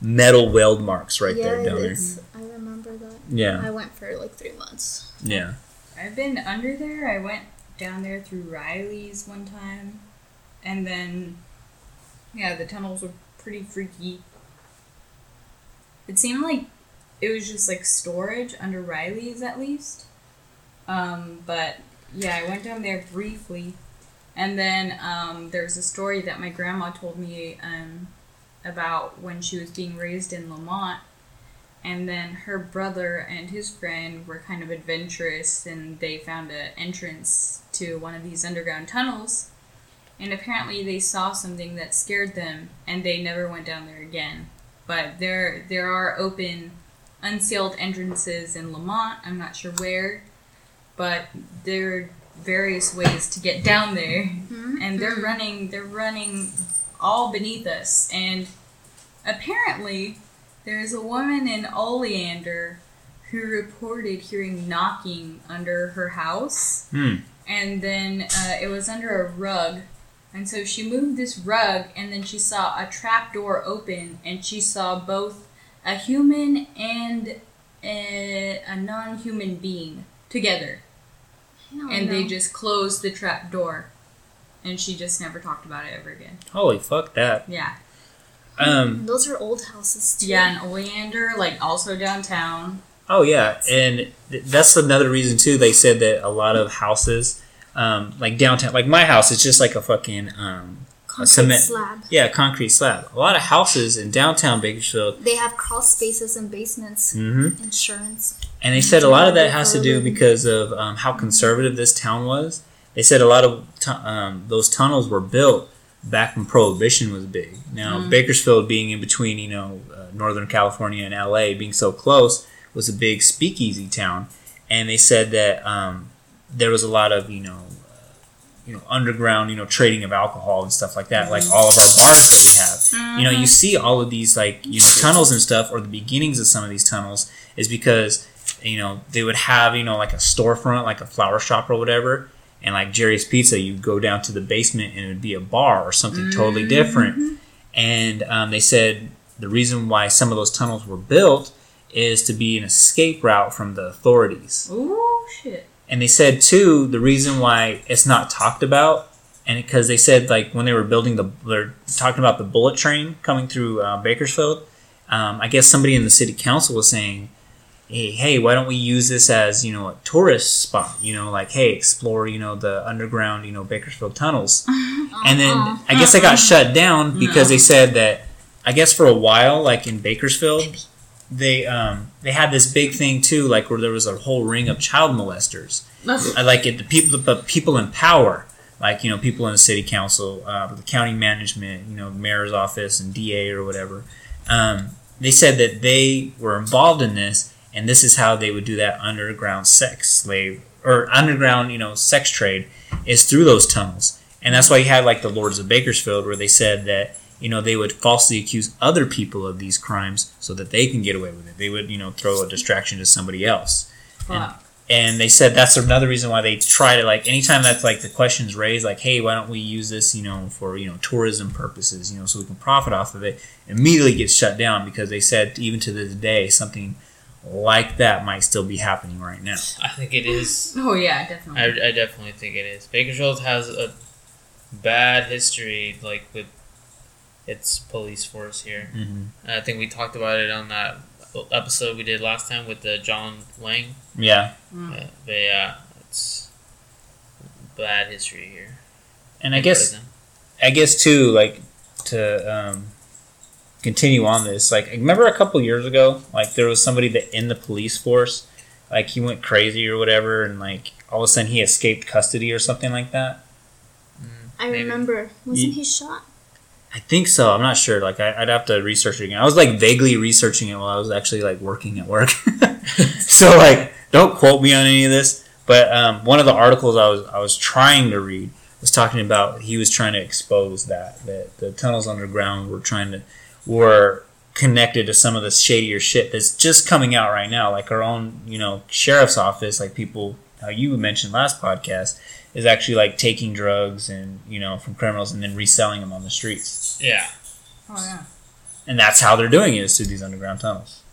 metal weld marks right yeah, there down there. it's, I remember that. Yeah, I went for like three months. yeah. I've been under there. I went down there through Riley's one time. And then, yeah, the tunnels were pretty freaky. It seemed like it was just like storage under Riley's at least. Um, but yeah, I went down there briefly. And then um, there's a story that my grandma told me um, about when she was being raised in Lamont. And then her brother and his friend were kind of adventurous and they found an entrance to one of these underground tunnels. And apparently they saw something that scared them and they never went down there again. But there there are open unsealed entrances in lamont. I'm not sure where. But there are various ways to get down there and they're running they're running all beneath us and apparently there's a woman in Oleander who reported hearing knocking under her house, Hmm. and then uh, it was under a rug. And so she moved this rug, and then she saw a trap door open, and she saw both a human and a, a non human being together. I don't And they just closed the trap door. And she just never talked about it ever again. Holy fuck that. Yeah. Um. Those are old houses too. Yeah, and Oleander, like also downtown. Oh yeah, and th- that's another reason too. They said that a lot of houses um, like downtown, like my house, it's just like a fucking um, Concrete cement- slab. yeah concrete slab. A lot of houses in downtown Bakersfield, They have crawl spaces and basements. hmm Insurance. And they said a lot of that has to do because of um, how conservative this town was. They said a lot of tu- um, those tunnels were built back when Prohibition was big. Now Bakersfield being in between, you know, uh, Northern California and LA, being so close, was a big speakeasy town, and they said that um, there was a lot of you know, uh, you know, underground, you know, trading of alcohol and stuff like that. Like all of our bars that we have, you know, you see all of these like you know tunnels and stuff, or the beginnings of some of these tunnels, is because you know they would have you know like a storefront, like a flower shop or whatever. And like Jerry's Pizza, you go down to the basement and it would be a bar or something totally different. And um, they said the reason why some of those tunnels were built is to be an escape route from the authorities. Ooh, shit. And they said too the reason why it's not talked about, and because they said like when they were building the, they're talking about the bullet train coming through uh, Bakersfield. Um, I guess somebody in the city council was saying, "Hey, hey, why don't we use this as you know a tourist spot? You know, like hey, explore you know the underground you know Bakersfield tunnels." [laughs] and then I guess they got shut down because they said that I guess for a while, like in Bakersfield, they um they had this big thing too, like where there was a whole ring of child molesters. I like it. The people, but people in power, like you know, people in the city council, uh, the county management, you know, mayor's office and DA or whatever. Um, they said that they were involved in this, and this is how they would do that underground sex slave or underground, you know, sex trade is through those tunnels, and that's why you had like the Lords of Bakersfield, where they said that you know they would falsely accuse other people of these crimes so that they can get away with it. They would you know throw a distraction to somebody else Fuck. and they said that's another reason why they try to like anytime that's like the questions raised like hey why don't we use this you know for you know tourism purposes you know so we can profit off of it immediately gets shut down because they said even to this day something like that might still be happening right now I think it is. Oh yeah, definitely. I definitely think it is. Bakersfield has a bad history, like with its police force here. mm-hmm. I think we talked about it on that episode we did last time with the John Lang. yeah Uh, but yeah, it's bad history here. and i guess I guess too, like to um, continue on this. Like, remember a couple years ago, like there was somebody that in the police force, like he went crazy or whatever, and like all of a sudden he escaped custody or something like that. I Maybe. remember. Wasn't Ye- he shot? I think so. I'm not sure. Like, I, I'd have to research it again. I was like vaguely researching it while I was actually like working at work. [laughs] so like, don't quote me on any of this. But um, one of the articles I was I was trying to read was talking about he was trying to expose that that the tunnels underground were trying to were connected to some of the shadier shit that's just coming out right now. Like our own, you know, sheriff's office, like people how you mentioned last podcast, is actually like taking drugs and you know from criminals and then reselling them on the streets. Yeah. oh yeah. And that's how they're doing it is through these underground tunnels.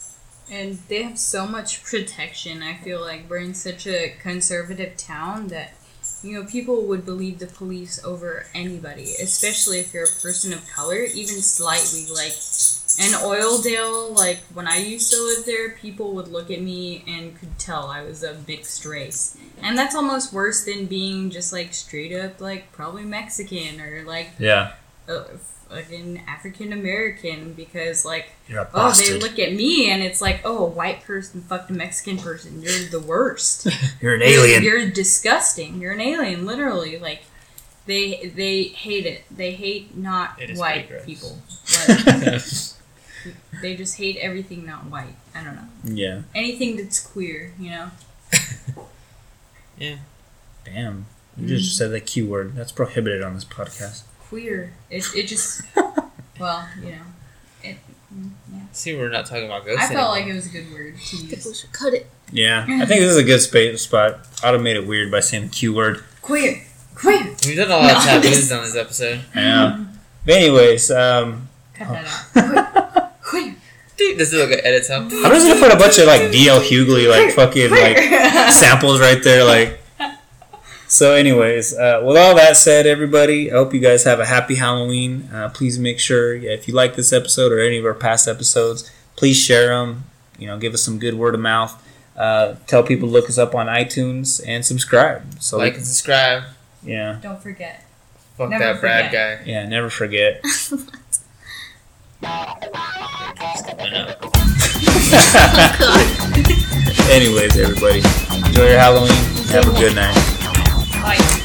And they have so much protection. I feel like we're in such a conservative town that you know people would believe the police over anybody, especially if you're a person of color, even slightly. Like in Oildale, like when I used to live there, people would look at me and could tell I was a mixed race, and that's almost worse than being just like straight up like probably Mexican or like Yeah. uh, fucking African American because like oh they look at me and it's like oh a white person fucked a Mexican person. You're the worst. [laughs] You're an You're- alien. you're, disgusting. You're an alien literally. Like they they hate it. They hate not white people. [laughs] They just hate everything not white. I don't know. Yeah. anything that's queer you know? [laughs] Yeah. Damn. You just said the Q word. That's prohibited on this podcast. Queer it, it just [laughs] well you know it mm, yeah See, we're not talking about ghosts. I felt anymore. like it was a good word to use People should cut it. Yeah. I [laughs] think this is a good space spot. I'd have made it weird by saying the Q word. queer queer We've done a lot of [laughs] No, taboos on this episode. Yeah. But anyways, um, Cut that out. Queer. Dude, this is like an edit up. I'm just gonna put a bunch of like DL Hughley like fucking like samples right there, like so anyways uh, with all that said everybody i hope you guys have a happy halloween. Uh, please make sure yeah, if you like this episode or any of our past episodes please share them you know give us some good word of mouth. Uh, tell people look us up on itunes and subscribe so like and subscribe. Yeah. Don't forget. Fuck never that forget. brad guy. Yeah never forget. [laughs] [laughs] Anyways, everybody, enjoy your Halloween. Have a good night. Bye.